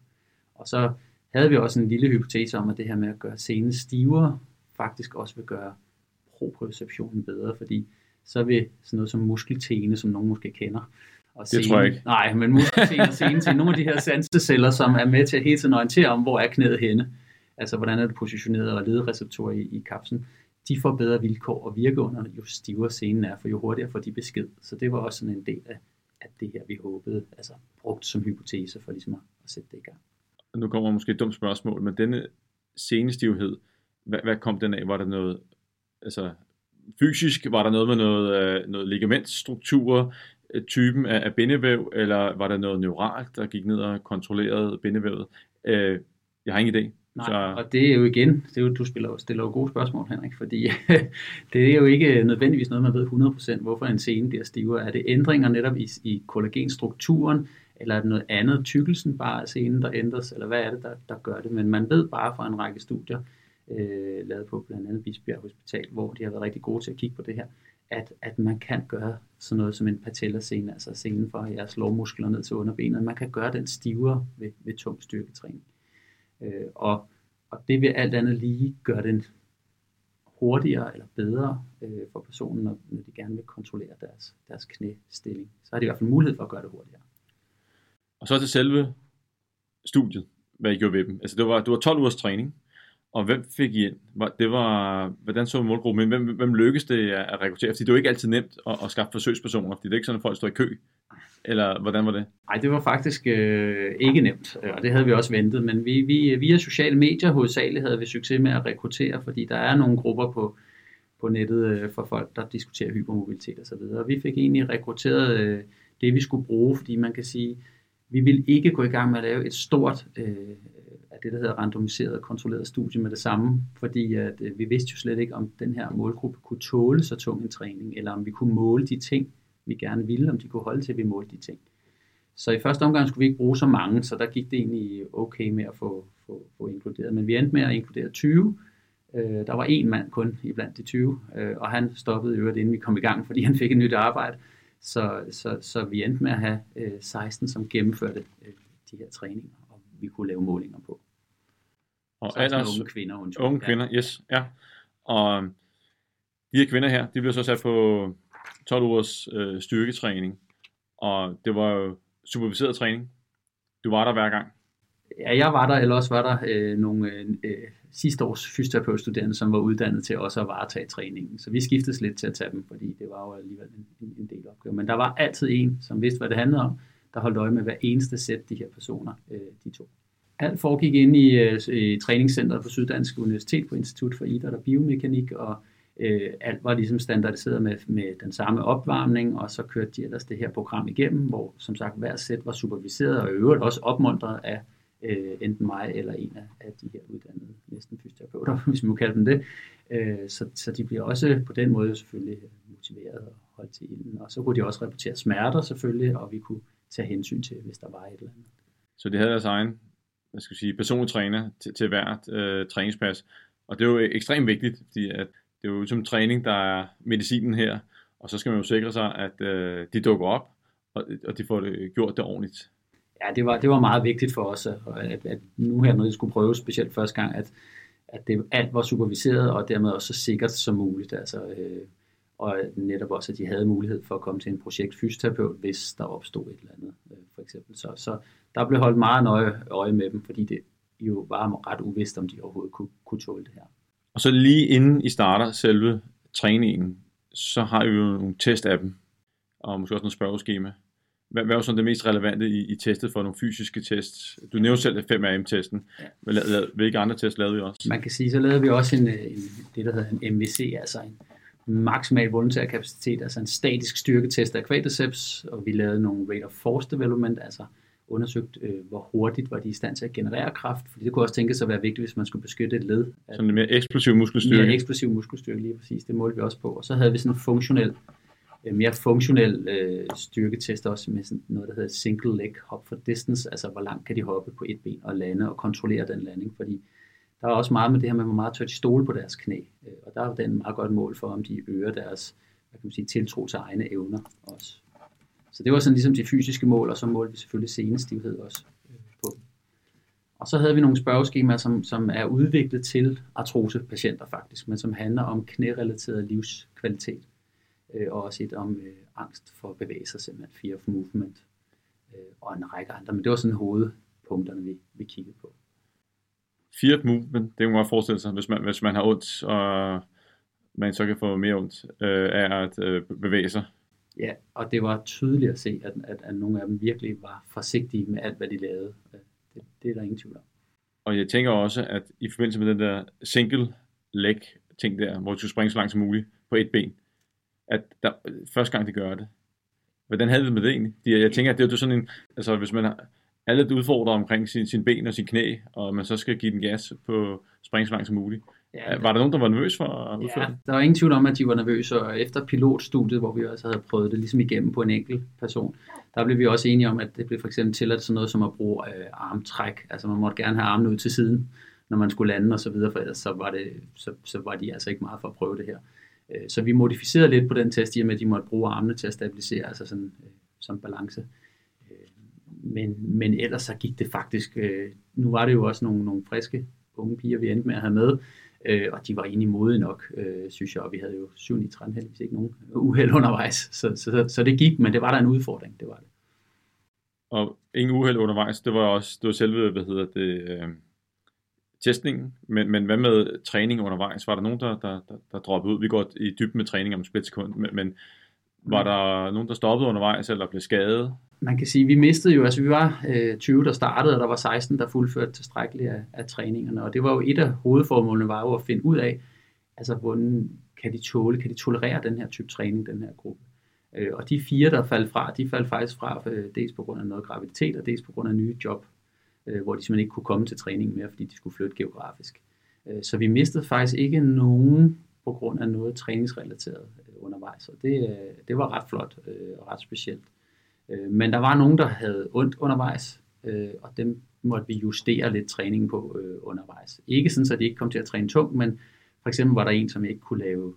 Og så havde vi også en lille hypotese om, at det her med at gøre scenen stivere, faktisk også vil gøre proprioceptionen bedre, fordi så vil sådan noget som muskeltene, som nogen måske kender, og det scene, tror jeg ikke. Nej, men muskeltene og scenen til nogle af de her sanseceller, som er med til at hele tiden orientere om, hvor er knæet henne, altså hvordan er det positioneret og ledereceptorer i, i kapslen, de får bedre vilkår at virke under, jo stivere scenen er, for jo hurtigere får de besked. Så det var også sådan en del af, af det her, vi håbede, altså brugt som hypotese for ligesom at, at sætte det i gang nu kommer måske et dumt spørgsmål, men denne senestivhed, hvad, hvad kom den af? Var der noget, altså fysisk, var der noget med noget, øh, noget ligamentstruktur, øh, typen af, af bindevæv, eller var der noget neuralt, der gik ned og kontrollerede bindevævet? Øh, jeg har ingen idé. Nej, så... og det er jo igen, det er jo, du spiller, stiller jo gode spørgsmål, Henrik, fordi det er jo ikke nødvendigvis noget, man ved 100% hvorfor en scene bliver stivere. Er det ændringer netop i, i kollagenstrukturen, eller er det noget andet, tykkelsen bare af scenen, der ændres, eller hvad er det, der, der gør det? Men man ved bare fra en række studier, øh, lavet på blandt andet Bisbjerg Hospital, hvor de har været rigtig gode til at kigge på det her, at, at man kan gøre sådan noget som en patellascene, altså scenen fra jeres lårmuskler ned til underbenet, man kan gøre den stivere ved, ved tung styrketræning. Øh, og, og det vil alt andet lige gøre den hurtigere eller bedre øh, for personen, når, når de gerne vil kontrollere deres, deres knæstilling. Så har de i hvert fald mulighed for at gøre det hurtigere. Og så til selve studiet, hvad I gjorde ved dem. Altså det var, det var 12 ugers træning, og hvem fik I ind? Det var, hvordan så målgruppen? Hvem, hvem lykkedes det at rekruttere? Fordi det er jo ikke altid nemt at, at skaffe forsøgspersoner, fordi det er ikke sådan, at folk står i kø. Eller hvordan var det? Nej, det var faktisk øh, ikke nemt, øh, og det havde vi også ventet. Men vi, vi, via sociale medier hovedsageligt havde vi succes med at rekruttere, fordi der er nogle grupper på, på nettet øh, for folk, der diskuterer hypermobilitet osv. Og vi fik egentlig rekrutteret øh, det, vi skulle bruge, fordi man kan sige, vi vil ikke gå i gang med at lave et stort øh, af det, der hedder randomiseret kontrolleret studie med det samme, fordi at, øh, vi vidste jo slet ikke, om den her målgruppe kunne tåle så tung en træning, eller om vi kunne måle de ting, vi gerne ville, om de kunne holde til, at vi målte de ting. Så i første omgang skulle vi ikke bruge så mange, så der gik det egentlig okay med at få, få, få inkluderet. Men vi endte med at inkludere 20. Øh, der var en mand kun i blandt de 20, øh, og han stoppede i øvrigt, inden vi kom i gang, fordi han fik et nyt arbejde. Så, så, så vi endte med at have øh, 16, som gennemførte øh, de her træninger, og vi kunne lave målinger på. Og ellers, unge kvinder, undskyld. Unge kvinder, yes, ja. Og de her kvinder her, de blev så sat på 12 ugers øh, styrketræning, og det var jo superviseret træning. Du var der hver gang. Ja, jeg var der, eller også var der øh, nogle øh, sidste års fysioterapeutstuderende, som var uddannet til også at varetage træningen. Så vi skiftedes lidt til at tage dem, fordi det var jo alligevel en, en del opgave. Men der var altid en, som vidste, hvad det handlede om, der holdt øje med hver eneste sæt, de her personer, øh, de to. Alt foregik inde i, øh, i træningscenteret på Syddansk Universitet på Institut for Idræt og Biomekanik, og øh, alt var ligesom standardiseret med, med den samme opvarmning, og så kørte de ellers det her program igennem, hvor som sagt hver sæt var superviseret og i øvrigt også opmuntret af øh, enten mig eller en af, af de her uddannede næsten fysioterapeuter, hvis man må kalde dem det. Øh, så, så de bliver også på den måde selvfølgelig øh, motiveret og holdt til ilden. Og så kunne de også rapportere smerter selvfølgelig, og vi kunne tage hensyn til, hvis der var et eller andet. Så det havde deres egen hvad skal jeg sige, personlig træner til, til hvert øh, træningspas. Og det er jo ekstremt vigtigt, fordi at det er jo som træning, der er medicinen her, og så skal man jo sikre sig, at øh, de dukker op, og, og de får det, gjort det ordentligt. Ja, det var, det var meget vigtigt for os, at, at, nu her, når vi skulle prøve specielt første gang, at, at det, alt var superviseret, og dermed også så sikkert som muligt. Altså, øh, og netop også, at de havde mulighed for at komme til en projektfysioterapeut, hvis der opstod et eller andet, øh, for eksempel. Så, så der blev holdt meget nøje øje med dem, fordi det jo var ret uvist, om de overhovedet kunne, kunne tåle det her. Og så lige inden I starter selve træningen, så har I jo nogle test af dem, og måske også nogle spørgeskema. Hvad, hvad var så det mest relevante i, i testet for nogle fysiske tests? Du nævnte selv 5AM-testen. Ja. Hvilke andre tests lavede vi også? Man kan sige, så lavede vi også en, en, det, der hedder en MVC, altså en maksimal volontær kapacitet, altså en statisk styrketest af quadriceps, og vi lavede nogle rate of force development, altså undersøgt, øh, hvor hurtigt var de i stand til at generere kraft, fordi det kunne også tænkes at være vigtigt, hvis man skulle beskytte et led. Sådan en mere eksplosiv muskelstyrke. Mere eksplosiv muskelstyrke, lige præcis. Det målte vi også på. Og så havde vi sådan en funktionel, øh, Øh, mere funktionel øh, styrketest også med sådan noget, der hedder single leg hop for distance, altså hvor langt kan de hoppe på et ben og lande og kontrollere den landing, fordi der er også meget med det her med, hvor meget tør de stole på deres knæ, øh, og der er den meget godt mål for, om de øger deres hvad kan man sige, tiltro til egne evner også. Så det var sådan ligesom de fysiske mål, og så målte vi selvfølgelig senestivhed også øh, på dem. Og så havde vi nogle spørgeskemaer, som, som er udviklet til artrosepatienter faktisk, men som handler om knærelateret livskvalitet, øh, og også et om øh, angst for at bevæge sig, simpelthen fear of movement, øh, og en række andre. Men det var sådan hovedpunkterne, vi, vi kiggede på. Fear of movement, det kan man godt forestille sig, hvis man, hvis man har ondt, og man så kan få mere ondt øh, af at øh, bevæge sig. Ja, og det var tydeligt at se, at, at, at nogle af dem virkelig var forsigtige med alt, hvad de lavede. Det, det er der ingen tvivl om. Og jeg tænker også, at i forbindelse med den der single leg ting der, hvor du skal springe så langt som muligt på et ben, at der, første gang de gør det, hvordan havde det med det egentlig? Jeg tænker, at det er jo sådan en, altså hvis man har, alle udfordrer omkring sin, sin ben og sin knæ, og man så skal give den gas på springe så langt som muligt. Ja, var der nogen, der var nervøs for at udføre ja, der var ingen tvivl om, at de var nervøse, og efter pilotstudiet, hvor vi også havde prøvet det ligesom igennem på en enkelt person, der blev vi også enige om, at det blev for eksempel tilladt sådan noget som at bruge øh, armtræk. Altså man måtte gerne have armene ud til siden, når man skulle lande og så videre, for ellers så var, det, så, så var de altså ikke meget for at prøve det her. Øh, så vi modificerede lidt på den test, i og med at de måtte bruge armene til at stabilisere, altså sådan, øh, som balance. Øh, men, men ellers så gik det faktisk, øh, nu var det jo også nogle, nogle friske unge piger, vi endte med at have med, øh, og de var egentlig modige nok, øh, synes jeg, og vi havde jo 7 i 13 heldigvis ikke nogen uheld undervejs, så, så, så, så det gik, men det var der en udfordring, det var det. Og ingen uheld undervejs, det var også, det var selve, hvad hedder det, øh, testningen, men, men hvad med træning undervejs? Var der nogen, der, der, der, der droppede ud? Vi går i dybden med træning om et splitsekund, men, men var der nogen, der stoppede undervejs eller blev skadet? man kan sige, vi mistede jo, altså vi var øh, 20, der startede, og der var 16, der fuldførte tilstrækkeligt af, af træningerne, og det var jo et af hovedformålene, var jo at finde ud af, altså hvordan kan de tåle, kan de tolerere den her type træning, den her gruppe. Øh, og de fire, der faldt fra, de faldt faktisk fra, øh, dels på grund af noget graviditet, og dels på grund af nye job, øh, hvor de simpelthen ikke kunne komme til træning mere, fordi de skulle flytte geografisk. Øh, så vi mistede faktisk ikke nogen på grund af noget træningsrelateret øh, undervejs, og det, øh, det var ret flot øh, og ret specielt. Øh, men der var nogen, der havde ondt undervejs, øh, og dem måtte vi justere lidt træning på øh, undervejs. Ikke sådan, så de ikke kom til at træne tungt, men for eksempel var der en, som ikke kunne lave,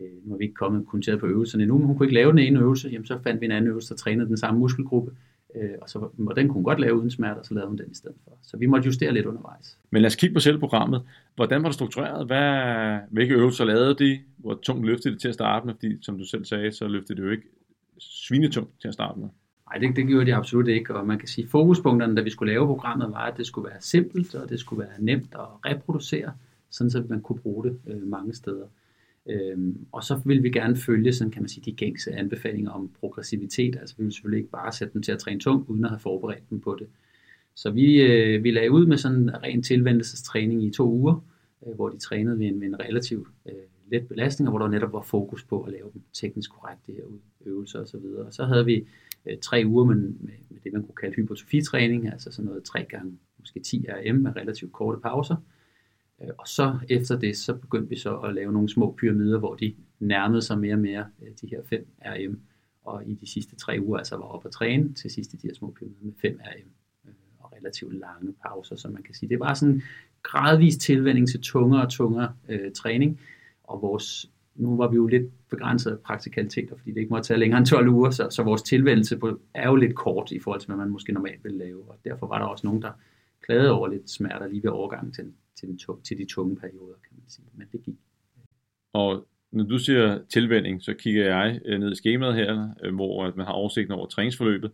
øh, nu har vi ikke kommet kun til på øvelserne endnu, men hun kunne ikke lave den ene øvelse, jamen så fandt vi en anden øvelse, der trænede den samme muskelgruppe, øh, og, så, og den kunne hun godt lave uden smerte, og så lavede hun den i stedet for. Så vi måtte justere lidt undervejs. Men lad os kigge på selve programmet. Hvordan var det struktureret? Hvad, hvilke øvelser lavede de? Hvor tungt løftede det til at starte med? Fordi som du selv sagde, så løftede det jo ikke svinetungt til at starte med. Nej, det, det gjorde de absolut ikke, og man kan sige, at fokuspunkterne, da vi skulle lave programmet, var, at det skulle være simpelt, og det skulle være nemt at reproducere, sådan så man kunne bruge det øh, mange steder. Øhm, og så vil vi gerne følge sådan, kan man sige, de gængse anbefalinger om progressivitet. Altså vi vil selvfølgelig ikke bare sætte dem til at træne tungt, uden at have forberedt dem på det. Så vi, øh, vi lagde ud med sådan en ren tilvendelsestræning i to uger, øh, hvor de trænede med en, med en relativt øh, let belastning, og hvor der netop var fokus på at lave dem teknisk korrekte her øvelser osv. Og, og så havde vi øh, tre uger med, med, med det, man kunne kalde hypertrofitræning, altså sådan noget tre gange måske 10 RM med relativt korte pauser. Øh, og så efter det, så begyndte vi så at lave nogle små pyramider, hvor de nærmede sig mere og mere øh, de her 5 RM, og i de sidste tre uger altså var op at træne til sidst i de her små pyramider med 5 RM øh, og relativt lange pauser, så man kan sige. Det var sådan en gradvis tilvænding til tungere og tungere øh, træning, og vores, nu var vi jo lidt begrænset af praktikaliteter, fordi det ikke måtte tage længere end 12 uger, så, så vores tilvændelse på, er jo lidt kort i forhold til, hvad man måske normalt ville lave, og derfor var der også nogen, der klagede over lidt smerter lige ved overgangen til, til, den, til de tunge perioder, kan man sige. Men det gik. Og når du siger tilvænding, så kigger jeg øh, ned i skemaet her, øh, hvor man har oversigten over træningsforløbet.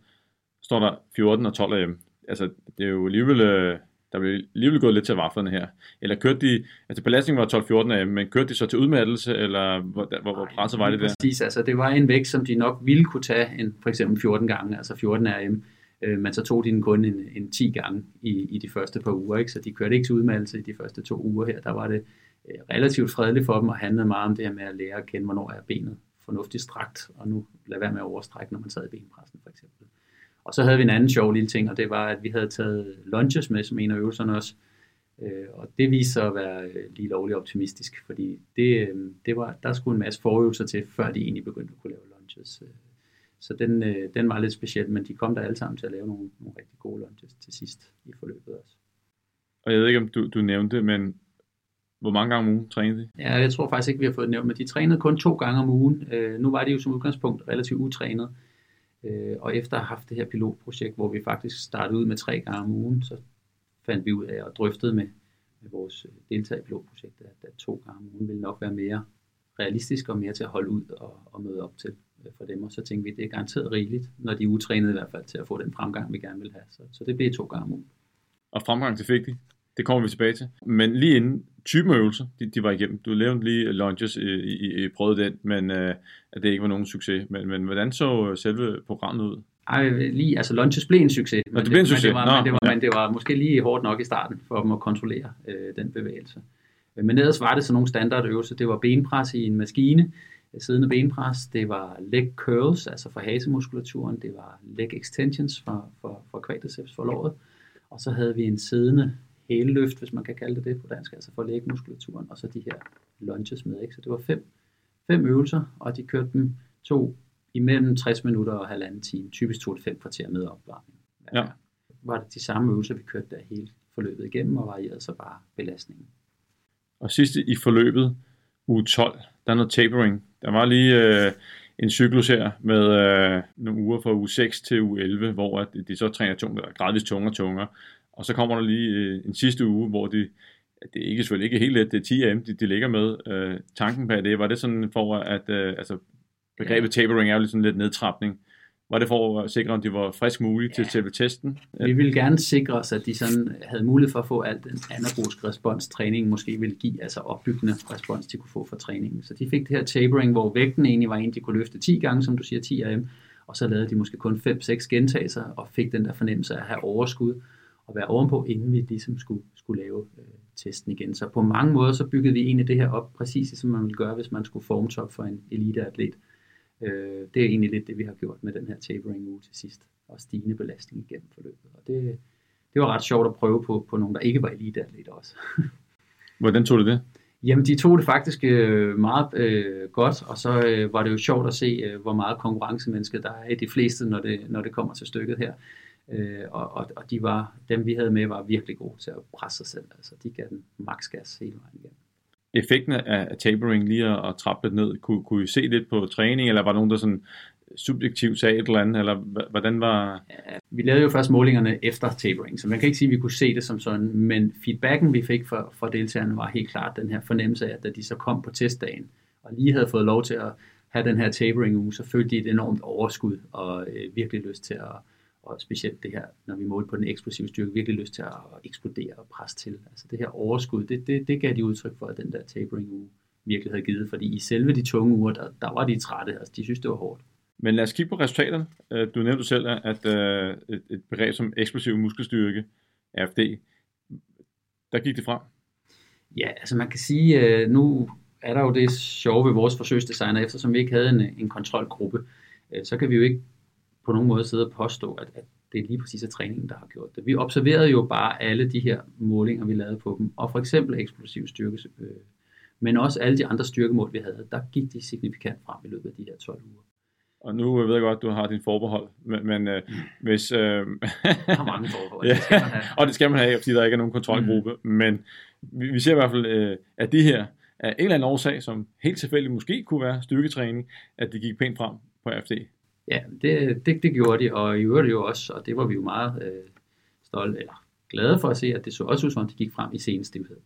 står der 14 og 12 AM. Altså, det er jo alligevel, øh, der bliver alligevel gået lidt til vaflerne her. Eller kørte de, altså belastningen var 12-14 AM, men kørte de så til udmattelse, eller hvor, hvor, hvor presset var det der? Præcis, altså det var en vægt, som de nok ville kunne tage en, for eksempel 14 gange, altså 14 AM øh, men så tog de den kun en, en 10 gange i, i de første par uger, ikke? så de kørte ikke til udmeldelse i de første to uger her. Der var det øh, relativt fredeligt for dem og handlede meget om det her med at lære at kende, hvornår er benet fornuftigt strakt, og nu lad være med at overstrække, når man sad i benpressen for eksempel. Og så havde vi en anden sjov lille ting, og det var, at vi havde taget lunches med som en af øvelserne også, øh, og det viste sig at være øh, lige lovligt optimistisk, fordi det, øh, det var, der skulle en masse forøvelser til, før de egentlig begyndte at kunne lave lunches. Øh, så den, øh, den var lidt speciel, men de kom der alle sammen til at lave nogle, nogle rigtig gode lunges til sidst i forløbet også. Og jeg ved ikke, om du, du nævnte men hvor mange gange om ugen trænede de? Ja, jeg tror faktisk ikke, vi har fået nævnt, men de trænede kun to gange om ugen. Øh, nu var de jo som udgangspunkt relativt utrænet. Øh, og efter at have haft det her pilotprojekt, hvor vi faktisk startede ud med tre gange om ugen, så fandt vi ud af at drøftede med, med vores øh, deltagere i pilotprojektet, at, at to gange om ugen ville nok være mere realistisk og mere til at holde ud og, og møde op til for dem, og så tænkte vi, at det er garanteret rigeligt, når de er utrænet i hvert fald, til at få den fremgang, vi gerne vil have. Så, så det blev to gange om ugen. Og fremgang til fik de. Det kommer vi tilbage til. Men lige inden typen øvelser, de, de var igennem. Du lavede lige lunges i, i, i prøvede den, men uh, at det ikke var nogen succes. Men, men hvordan så selve programmet ud? Ej, lige, altså lunges blev en succes. Men, det, blev en succes. Men det, var, Nå, men, det var, ja. men det var måske lige hårdt nok i starten, for dem at kontrollere øh, den bevægelse. Men ellers var det sådan nogle standardøvelser. Det var benpres i en maskine, siddende benpres, det var leg curls, altså for hasemuskulaturen, det var leg extensions for, for, for quadriceps for låret, og så havde vi en siddende hæleløft, hvis man kan kalde det det på dansk, altså for lægmuskulaturen, og så de her lunges med, ikke? så det var fem, fem øvelser, og de kørte dem to imellem 60 minutter og halvanden time, typisk to til fem kvarter med opvarmning. Ja. Var det de samme øvelser, vi kørte der hele forløbet igennem, og varierede så bare belastningen. Og sidste i forløbet, uge 12, der er noget tapering. Der var lige øh, en cyklus her med øh, nogle uger fra uge 6 til uge 11, hvor at de så træner tungt, gradvist tungere og tungere. Og så kommer der lige øh, en sidste uge, hvor de, det er ikke selvfølgelig ikke helt let, det er 10 AM, de, de ligger med. Øh, tanken bag det, var det sådan for, at øh, altså, begrebet tapering er jo lidt sådan lidt nedtrapning. Var det for at sikre, at de var frisk mulige ja. til selve testen? Vi ville gerne sikre os, at de sådan havde mulighed for at få alt den anaerobisk respons, træningen måske ville give, altså opbyggende respons, de kunne få fra træningen. Så de fik det her tapering, hvor vægten egentlig var en, de kunne løfte 10 gange, som du siger, 10 RM, og så lavede de måske kun 5-6 gentagelser, og fik den der fornemmelse af at have overskud og være ovenpå, inden vi ligesom skulle, skulle lave øh, testen igen. Så på mange måder, så byggede vi egentlig det her op, præcis som man ville gøre, hvis man skulle formtop for en eliteatlet. Øh, det er egentlig lidt det, vi har gjort med den her tapering uge til sidst, og stigende belastning igennem forløbet. Og det, det var ret sjovt at prøve på, på nogen, der ikke var eliteatleter også. Hvordan tog du det? Jamen, de tog det faktisk øh, meget øh, godt, og så øh, var det jo sjovt at se, øh, hvor meget konkurrencemenneske der er i de fleste, når det, når det kommer til stykket her. Øh, og, og, og de var, dem vi havde med var virkelig gode til at presse sig selv. Altså, de gav den maks gas hele vejen igennem effekten af tapering lige at, at trappe lidt ned? Kunne, kunne I se lidt på træning, eller var der nogen, der sådan subjektivt sagde et eller andet, eller hvordan var... Ja, vi lavede jo først målingerne efter tapering, så man kan ikke sige, at vi kunne se det som sådan, men feedbacken, vi fik fra, fra deltagerne, var helt klart den her fornemmelse af, at da de så kom på testdagen, og lige havde fået lov til at have den her tapering uge, så følte de et enormt overskud og øh, virkelig lyst til at, og specielt det her, når vi målte på den eksplosive styrke, virkelig lyst til at eksplodere og presse til. Altså det her overskud, det, det, det gav de udtryk for, at den der tapering uge virkelig havde givet, fordi i selve de tunge uger, der, der var de trætte, altså de synes, det var hårdt. Men lad os kigge på resultaterne. Øh, du nævnte selv, at øh, et, et begreb som eksplosiv muskelstyrke, AFD, der gik det frem. Ja, altså man kan sige, øh, nu er der jo det sjove ved vores forsøgsdesigner, eftersom vi ikke havde en, en kontrolgruppe, så kan vi jo ikke på nogen måde sidde og påstå, at, at det er lige præcis er træningen, der har gjort det. Vi observerede jo bare alle de her målinger, vi lavede på dem, og for eksempel eksplosiv styrke, øh, men også alle de andre styrkemål, vi havde, der gik de signifikant frem i løbet af de her 12 uger. Og nu ved jeg godt, at du har din forbehold, men, men øh, mm. hvis... Øh, har mange forbehold, ja, det skal man have. og det skal man have, fordi der ikke er nogen kontrolgruppe, mm. men vi, vi ser i hvert fald, øh, at de her af en eller anden årsag, som helt tilfældigt måske kunne være styrketræning, at det gik pænt frem på FD. Ja, det, det, det gjorde de, og i øvrigt jo også, og det var vi jo meget øh, stolte, eller glade for at se, at det så også ud som om, de gik frem i senestivhed.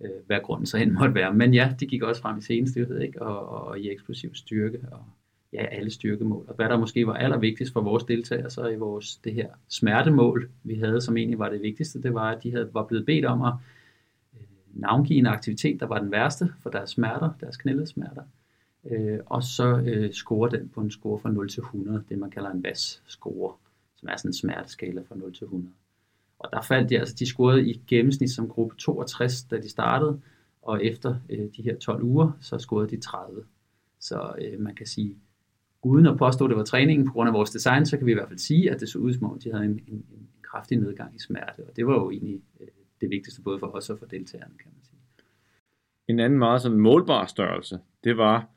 Øh, hvad grunden så hen måtte være. Men ja, de gik også frem i senestivhed, ikke? Og, og, og i eksplosiv styrke, og ja, alle styrkemål. Og hvad der måske var allervigtigst for vores deltagere, så i vores det her smertemål, vi havde, som egentlig var det vigtigste, det var, at de havde, var blevet bedt om at øh, navngive en aktivitet, der var den værste for deres smerter, deres knæledesmerter øh, og så øh, score den på en score fra 0 til 100, det man kalder en VAS-score, som er sådan en smerteskala fra 0 til 100. Og der faldt de, altså de scorede i gennemsnit som gruppe 62, da de startede, og efter øh, de her 12 uger, så scorede de 30. Så øh, man kan sige, uden at påstå, at det var træningen på grund af vores design, så kan vi i hvert fald sige, at det så ud som om, de havde en, en, en kraftig nedgang i smerte. Og det var jo egentlig øh, det vigtigste både for os og for deltagerne, kan man sige. En anden meget sådan målbar størrelse, det var,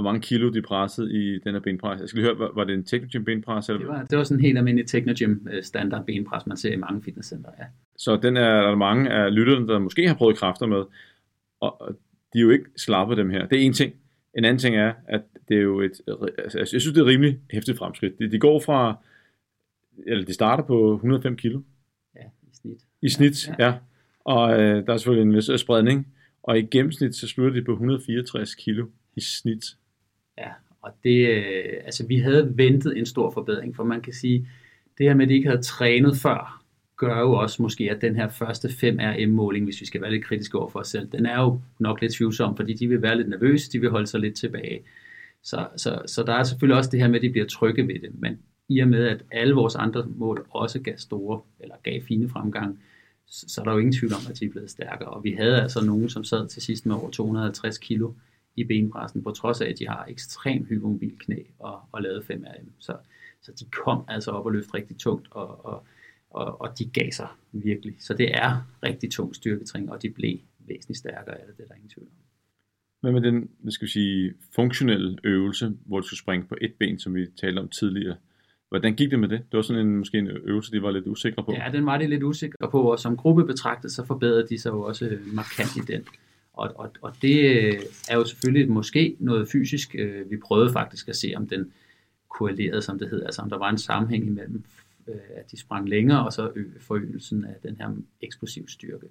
hvor mange kilo de pressede i den her benpres. Jeg skal lige høre, var, var det en Technogym benpres? Eller? Det, var, det var sådan en helt almindelig Technogym øh, standard benpres, man ser i mange fitnesscenter, ja. Så den er der mange af lytterne, der måske har prøvet kræfter med, og de er jo ikke slappe dem her. Det er en ting. En anden ting er, at det er jo et, altså, jeg synes, det er rimelig hæftigt fremskridt. De, de går fra, eller de starter på 105 kilo. Ja, i snit. I snit, ja. ja. Og øh, der er selvfølgelig en vis spredning, og i gennemsnit så slutter de på 164 kilo i snit. Ja, og det, øh, altså vi havde ventet en stor forbedring, for man kan sige, det her med, at de ikke havde trænet før, gør jo også måske, at den her første 5RM-måling, hvis vi skal være lidt kritiske over for os selv, den er jo nok lidt tvivlsom, fordi de vil være lidt nervøse, de vil holde sig lidt tilbage. Så, så, så der er selvfølgelig også det her med, at de bliver trygge ved det, men i og med, at alle vores andre mål også gav store, eller gav fine fremgang, så, så er der jo ingen tvivl om, at de er blevet stærkere. Og vi havde altså nogen, som sad til sidst med over 250 kilo, i benpressen, på trods af, at de har ekstremt hypermobil knæ og, og lavet 5RM. Så, så de kom altså op og løfte rigtig tungt, og, og, og, og de gav sig virkelig. Så det er rigtig tung styrketræning, og de blev væsentligt stærkere af det, det er der ingen tvivl om. Hvad med den, hvad skal vi sige, funktionelle øvelse, hvor du skulle springe på et ben, som vi talte om tidligere? Hvordan gik det med det? Det var sådan en, måske en øvelse, de var lidt usikre på. Ja, den var de lidt usikre på, og som gruppe betragtet, så forbedrede de sig jo også markant i den. Og, og, og det øh, er jo selvfølgelig måske noget fysisk. Øh, vi prøvede faktisk at se, om den korrelerede, som det hedder, altså om der var en sammenhæng imellem, øh, at de sprang længere, og så forøgelsen af den her eksplosiv styrke.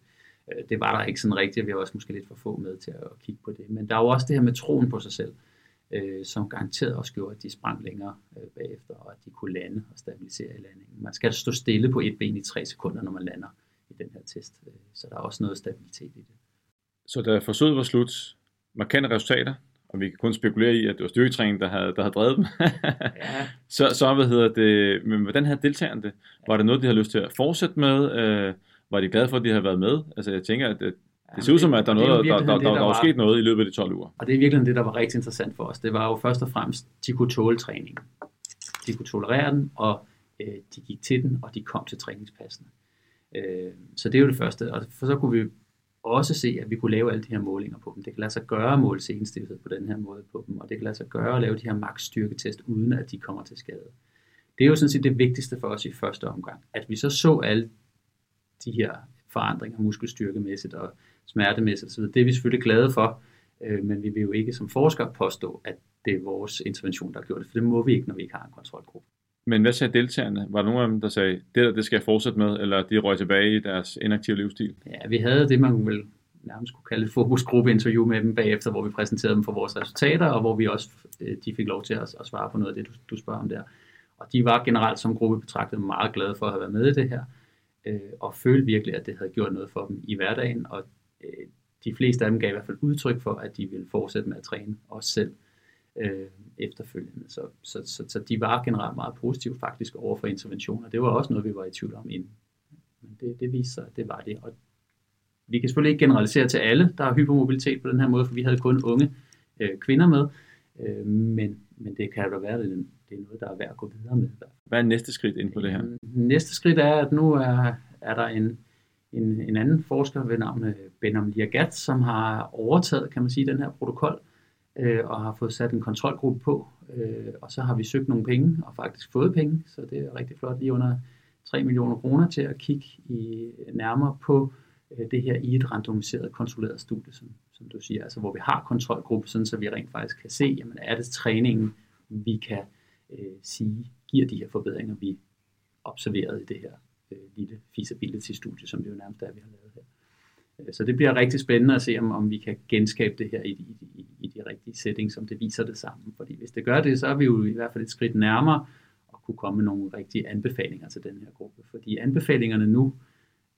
Det var der ikke sådan rigtigt, vi var også måske lidt for få med til at kigge på det. Men der er jo også det her med troen på sig selv, som garanteret også gjorde, at de sprang længere bagefter, og at de kunne lande og stabilisere i landingen. Man skal stå stille på et ben i tre sekunder, når man lander i den her test, så der er også noget stabilitet i det. Så da forsøget var slut, markante resultater, og vi kan kun spekulere i, at det var styrketræning, der havde, der havde drevet dem, ja. så, så hvad hedder det, men hvordan havde deltagerne det? Var det noget, de havde lyst til at fortsætte med? Øh, var de glade for, at de havde været med? Altså jeg tænker, at det, det ser ud som, at der er noget, der, der, der, der, der, var sket noget i løbet af de 12 uger. Og det er virkelig det, der var rigtig interessant for os. Det var jo først og fremmest, de kunne tåle træning. De kunne tolerere den, og øh, de gik til den, og de kom til træningspassene. Øh, så det er jo det første. Og for så kunne vi også se, at vi kunne lave alle de her målinger på dem. Det kan lade sig gøre at måle senstivhed på den her måde på dem, og det kan lade sig gøre at lave de her max styrketest, uden at de kommer til skade. Det er jo sådan set det vigtigste for os i første omgang, at vi så så alle de her forandringer muskelstyrkemæssigt og smertemæssigt osv. Det er vi selvfølgelig glade for, øh, men vi vil jo ikke som forskere påstå, at det er vores intervention, der har gjort det, for det må vi ikke, når vi ikke har en kontrolgruppe. Men hvad sagde deltagerne? Var der nogen af dem, der sagde, det der, det skal jeg fortsætte med, eller de røg tilbage i deres inaktive livsstil? Ja, vi havde det, man vil nærmest kunne kalde et fokusgruppeinterview med dem bagefter, hvor vi præsenterede dem for vores resultater, og hvor vi også øh, de fik lov til at, at svare på noget af det, du, du spørger om der. Og de var generelt som gruppe betragtet meget glade for at have været med i det her, øh, og følte virkelig, at det havde gjort noget for dem i hverdagen, og øh, de fleste af dem gav i hvert fald udtryk for, at de ville fortsætte med at træne, også selv øh, efterfølgende. Så, så, så, så de var generelt meget positive faktisk over for interventioner. Det var også noget, vi var i tvivl om inden. Men det, det viste sig, at det var det. Og vi kan selvfølgelig ikke generalisere til alle, der har hypermobilitet på den her måde, for vi havde kun unge øh, kvinder med. Øh, men, men det kan jo da være, at det, det er noget, der er værd at gå videre med. Hvad er næste skridt ind på det her? Næste skridt er, at nu er, er der en, en, en anden forsker ved navn øh, Benham Liagat, som har overtaget, kan man sige, den her protokol, øh, og har fået sat en kontrolgruppe på. Øh, og så har vi søgt nogle penge, og faktisk fået penge, så det er rigtig flot, lige under 3 millioner kroner til at kigge i, nærmere på øh, det her i et randomiseret, kontrolleret studie, som, som du siger, altså hvor vi har kontrolgruppe, sådan så vi rent faktisk kan se, jamen er det træningen, vi kan øh, sige, giver de her forbedringer, vi observerede i det her øh, lille feasibility-studie, som det jo nærmest er, vi har lavet her. Øh, så det bliver rigtig spændende at se, om, om vi kan genskabe det her i, i, i, i de rigtige settings, som det viser det sammen. Fordi hvis det gør det, så er vi jo i hvert fald et skridt nærmere at kunne komme med nogle rigtige anbefalinger til den her gruppe. Fordi anbefalingerne nu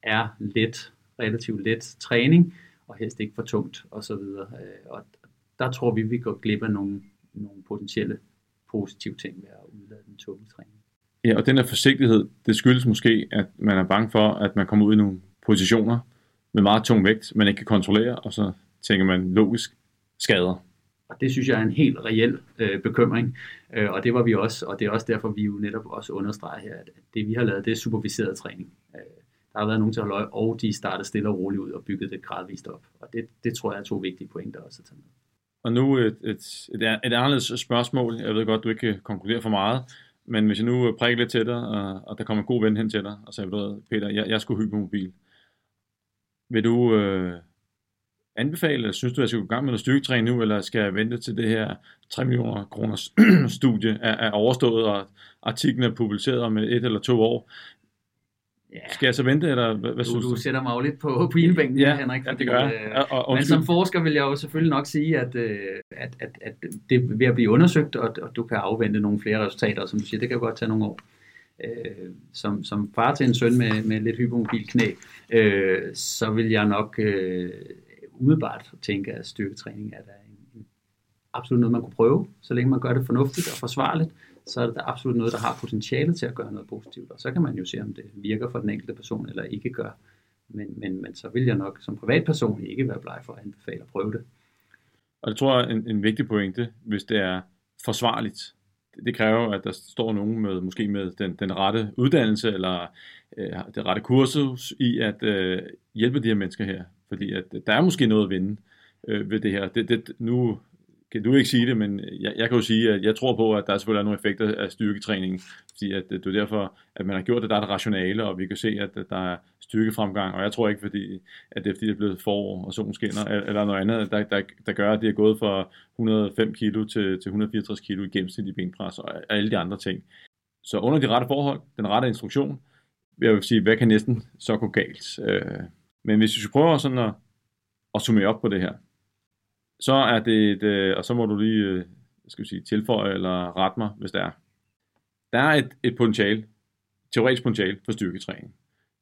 er let, relativt let træning, og helst ikke for tungt osv. Øh, og der tror vi, vi går glip af nogle, nogle potentielle positive ting ved at udlade den tunge træning. Ja, og den her forsigtighed, det skyldes måske, at man er bange for, at man kommer ud i nogle positioner med meget tung vægt, man ikke kan kontrollere, og så tænker man logisk skader. Og det synes jeg er en helt reel øh, bekymring, øh, og det var vi også, og det er også derfor, vi jo netop også understreger her, at det vi har lavet, det er superviseret træning. Øh, der har været nogen til at holde øje, og de startede stille og roligt ud og bygget det gradvist op. Og det, det tror jeg er to vigtige pointer også at tage med. Og nu et, et, et, et anderledes spørgsmål. Jeg ved godt, du ikke kan konkludere for meget, men hvis jeg nu prikker lidt til dig, og, og der kommer en god ven hen til dig, og siger, Peter, jeg, jeg skulle hypermobil. Vil du øh, anbefale, eller synes du, at jeg skal gå i gang med noget styrketræning nu, eller skal jeg vente til det her 3 millioner kroners studie er, er overstået, og artiklen er publiceret om et eller to år? Ja. Skal jeg så vente, eller hvad, hvad du, synes du? Du sætter mig jo lidt på, ilbænken, ja, Henrik. Ja, det gør jeg. Øh, og, og, men som forsker vil jeg jo selvfølgelig nok sige, at, øh, at, at, at det er ved at blive undersøgt, og, og du kan afvente nogle flere resultater, som du siger, det kan godt tage nogle år. Øh, som, som far til en søn med, med lidt hypermobil knæ, øh, så vil jeg nok øh, umiddelbart tænke, at styrketræning er der en, en, absolut noget, man kunne prøve, så længe man gør det fornuftigt og forsvarligt så er det absolut noget, der har potentiale til at gøre noget positivt. Og så kan man jo se, om det virker for den enkelte person, eller ikke gør. Men, men, men så vil jeg nok som privatperson ikke være bleg for at anbefale at prøve det. Og det tror jeg er en, en vigtig pointe, hvis det er forsvarligt. Det, kræver, at der står nogen med måske med den, den rette uddannelse, eller øh, det rette kursus i at øh, hjælpe de her mennesker her. Fordi at der er måske noget at vinde øh, ved det her. Det, det, nu kan du ikke sige det, men jeg, jeg kan jo sige, at jeg tror på, at der selvfølgelig er nogle effekter af styrketræningen, fordi at det er derfor, at man har gjort det, der er det rationale, og vi kan se, at der er styrkefremgang, og jeg tror ikke, fordi, at det er fordi, det er blevet forår, og solen skinner, eller noget andet, der, der, der gør, at det er gået fra 105 kilo til, til 164 kilo i gennemsnit i benpres, og alle de andre ting. Så under de rette forhold, den rette instruktion, jeg vil sige, hvad kan næsten så gå galt? Øh, men hvis vi prøver sådan at, at summere op på det her, så er det, et, øh, og så må du lige øh, skal vi sige, tilføje eller rette mig, hvis det er. Der er et, et potentiale, teoretisk potentiale for styrketræning.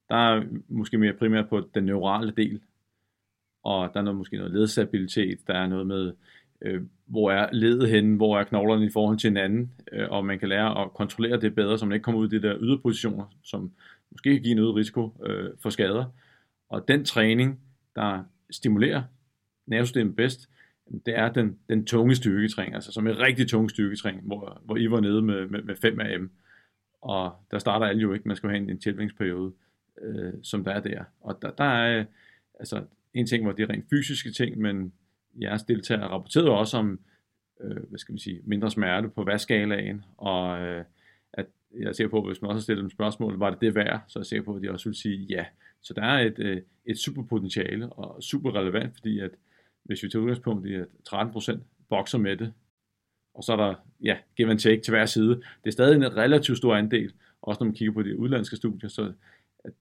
Der er måske mere primært på den neurale del, og der er noget, måske noget ledsabilitet, der er noget med, øh, hvor er ledet henne, hvor er knoglerne i forhold til hinanden, øh, og man kan lære at kontrollere det bedre, så man ikke kommer ud i de der yderpositioner, som måske kan give en øget risiko øh, for skader. Og den træning, der stimulerer nervesystemet bedst, det er den, den tunge styrketræning, altså som en rigtig tung styrketræning, hvor, hvor I var nede med, med, med 5 AM. Og der starter alle jo ikke, man skal have en, en tilvængsperiode, øh, som der er der. Og der, der er altså en ting, hvor det er rent fysiske ting, men jeres deltagere rapporterede også om, øh, hvad skal man sige, mindre smerte på vaskalaen, og øh, at jeg ser på, hvis man også har stillet dem spørgsmål, var det det værd, så jeg ser på, at de også vil sige ja. Så der er et, øh, et super potentiale og super relevant, fordi at hvis vi tager udgangspunkt i, at 13% bokser med det, og så er der, ja, give and take til hver side. Det er stadig en relativt stor andel, også når man kigger på de udlandske studier, så at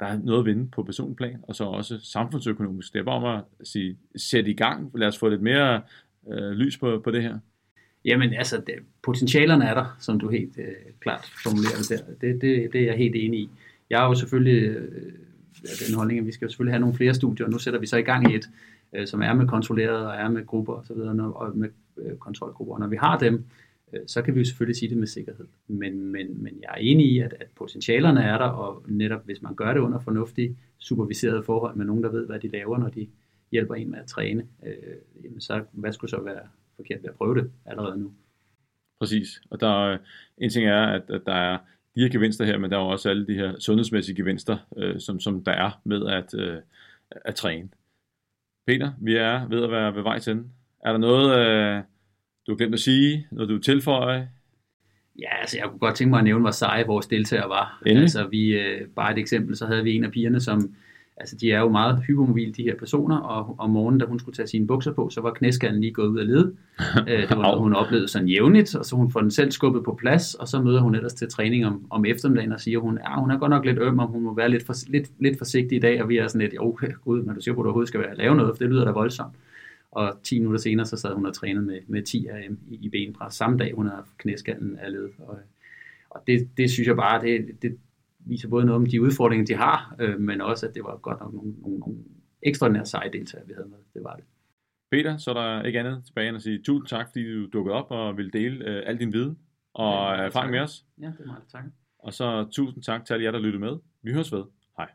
der er noget at vinde på personplan, og så også samfundsøkonomisk. Det er bare om at sige, sæt i gang, lad os få lidt mere øh, lys på, på det her. Jamen altså, det, potentialerne er der, som du helt øh, klart formulerer det der. Det, det, det er jeg helt enig i. Jeg har jo selvfølgelig øh, den holdning, at vi skal jo selvfølgelig have nogle flere studier, og nu sætter vi så i gang i et, øh, som er med kontrolleret og er med grupper osv., og, og med øh, kontrolgrupper. Og når vi har dem, øh, så kan vi jo selvfølgelig sige det med sikkerhed. Men, men, men jeg er enig i, at, at potentialerne er der, og netop hvis man gør det under fornuftige, superviserede forhold med nogen, der ved, hvad de laver, når de hjælper en med at træne, øh, jamen så hvad skulle så være forkert ved at prøve det allerede nu? Præcis. Og der, øh, en ting er, at, at der er de her gevinster her, men der er også alle de her sundhedsmæssige gevinster, øh, som, som der er med at, øh, at træne. Peter, vi er ved at være ved vej til den. Er der noget, øh, du har glemt at sige, noget du tilføje? Ja, altså jeg kunne godt tænke mig at nævne, hvor seje vores deltagere var. Endelig. Altså vi, øh, bare et eksempel, så havde vi en af pigerne, som, altså de er jo meget hypermobile, de her personer, og om morgenen, da hun skulle tage sine bukser på, så var knæskallen lige gået ud af led. Øh, det var noget, hun oplevede sådan jævnligt, og så hun får den selv skubbet på plads, og så møder hun ellers til træning om, om eftermiddagen og siger, hun, ja, hun er godt nok lidt øm, og hun må være lidt, for, lidt, lidt forsigtig i dag, og vi er sådan lidt, jo, gud, men du siger, at du overhovedet skal være, lave noget, for det lyder da voldsomt. Og 10 minutter senere, så sad hun og trænede med, med 10 RM i, i benpres. Samme dag, hun havde knæskallen af led. Og, og det, det synes jeg bare, det, det viser både noget om de udfordringer, de har, øh, men også, at det var godt nok nogle, nogle, nogle ekstraordinære seje deltagere, vi havde med. Det var det. Peter, så er der ikke andet tilbage end at sige tusind tak, fordi du dukkede op og ville dele øh, al din viden og Ja, erfaring med os. Ja, det er meget tak. Og så tusind tak til alle jer, der lyttede med. Vi høres ved. Hej.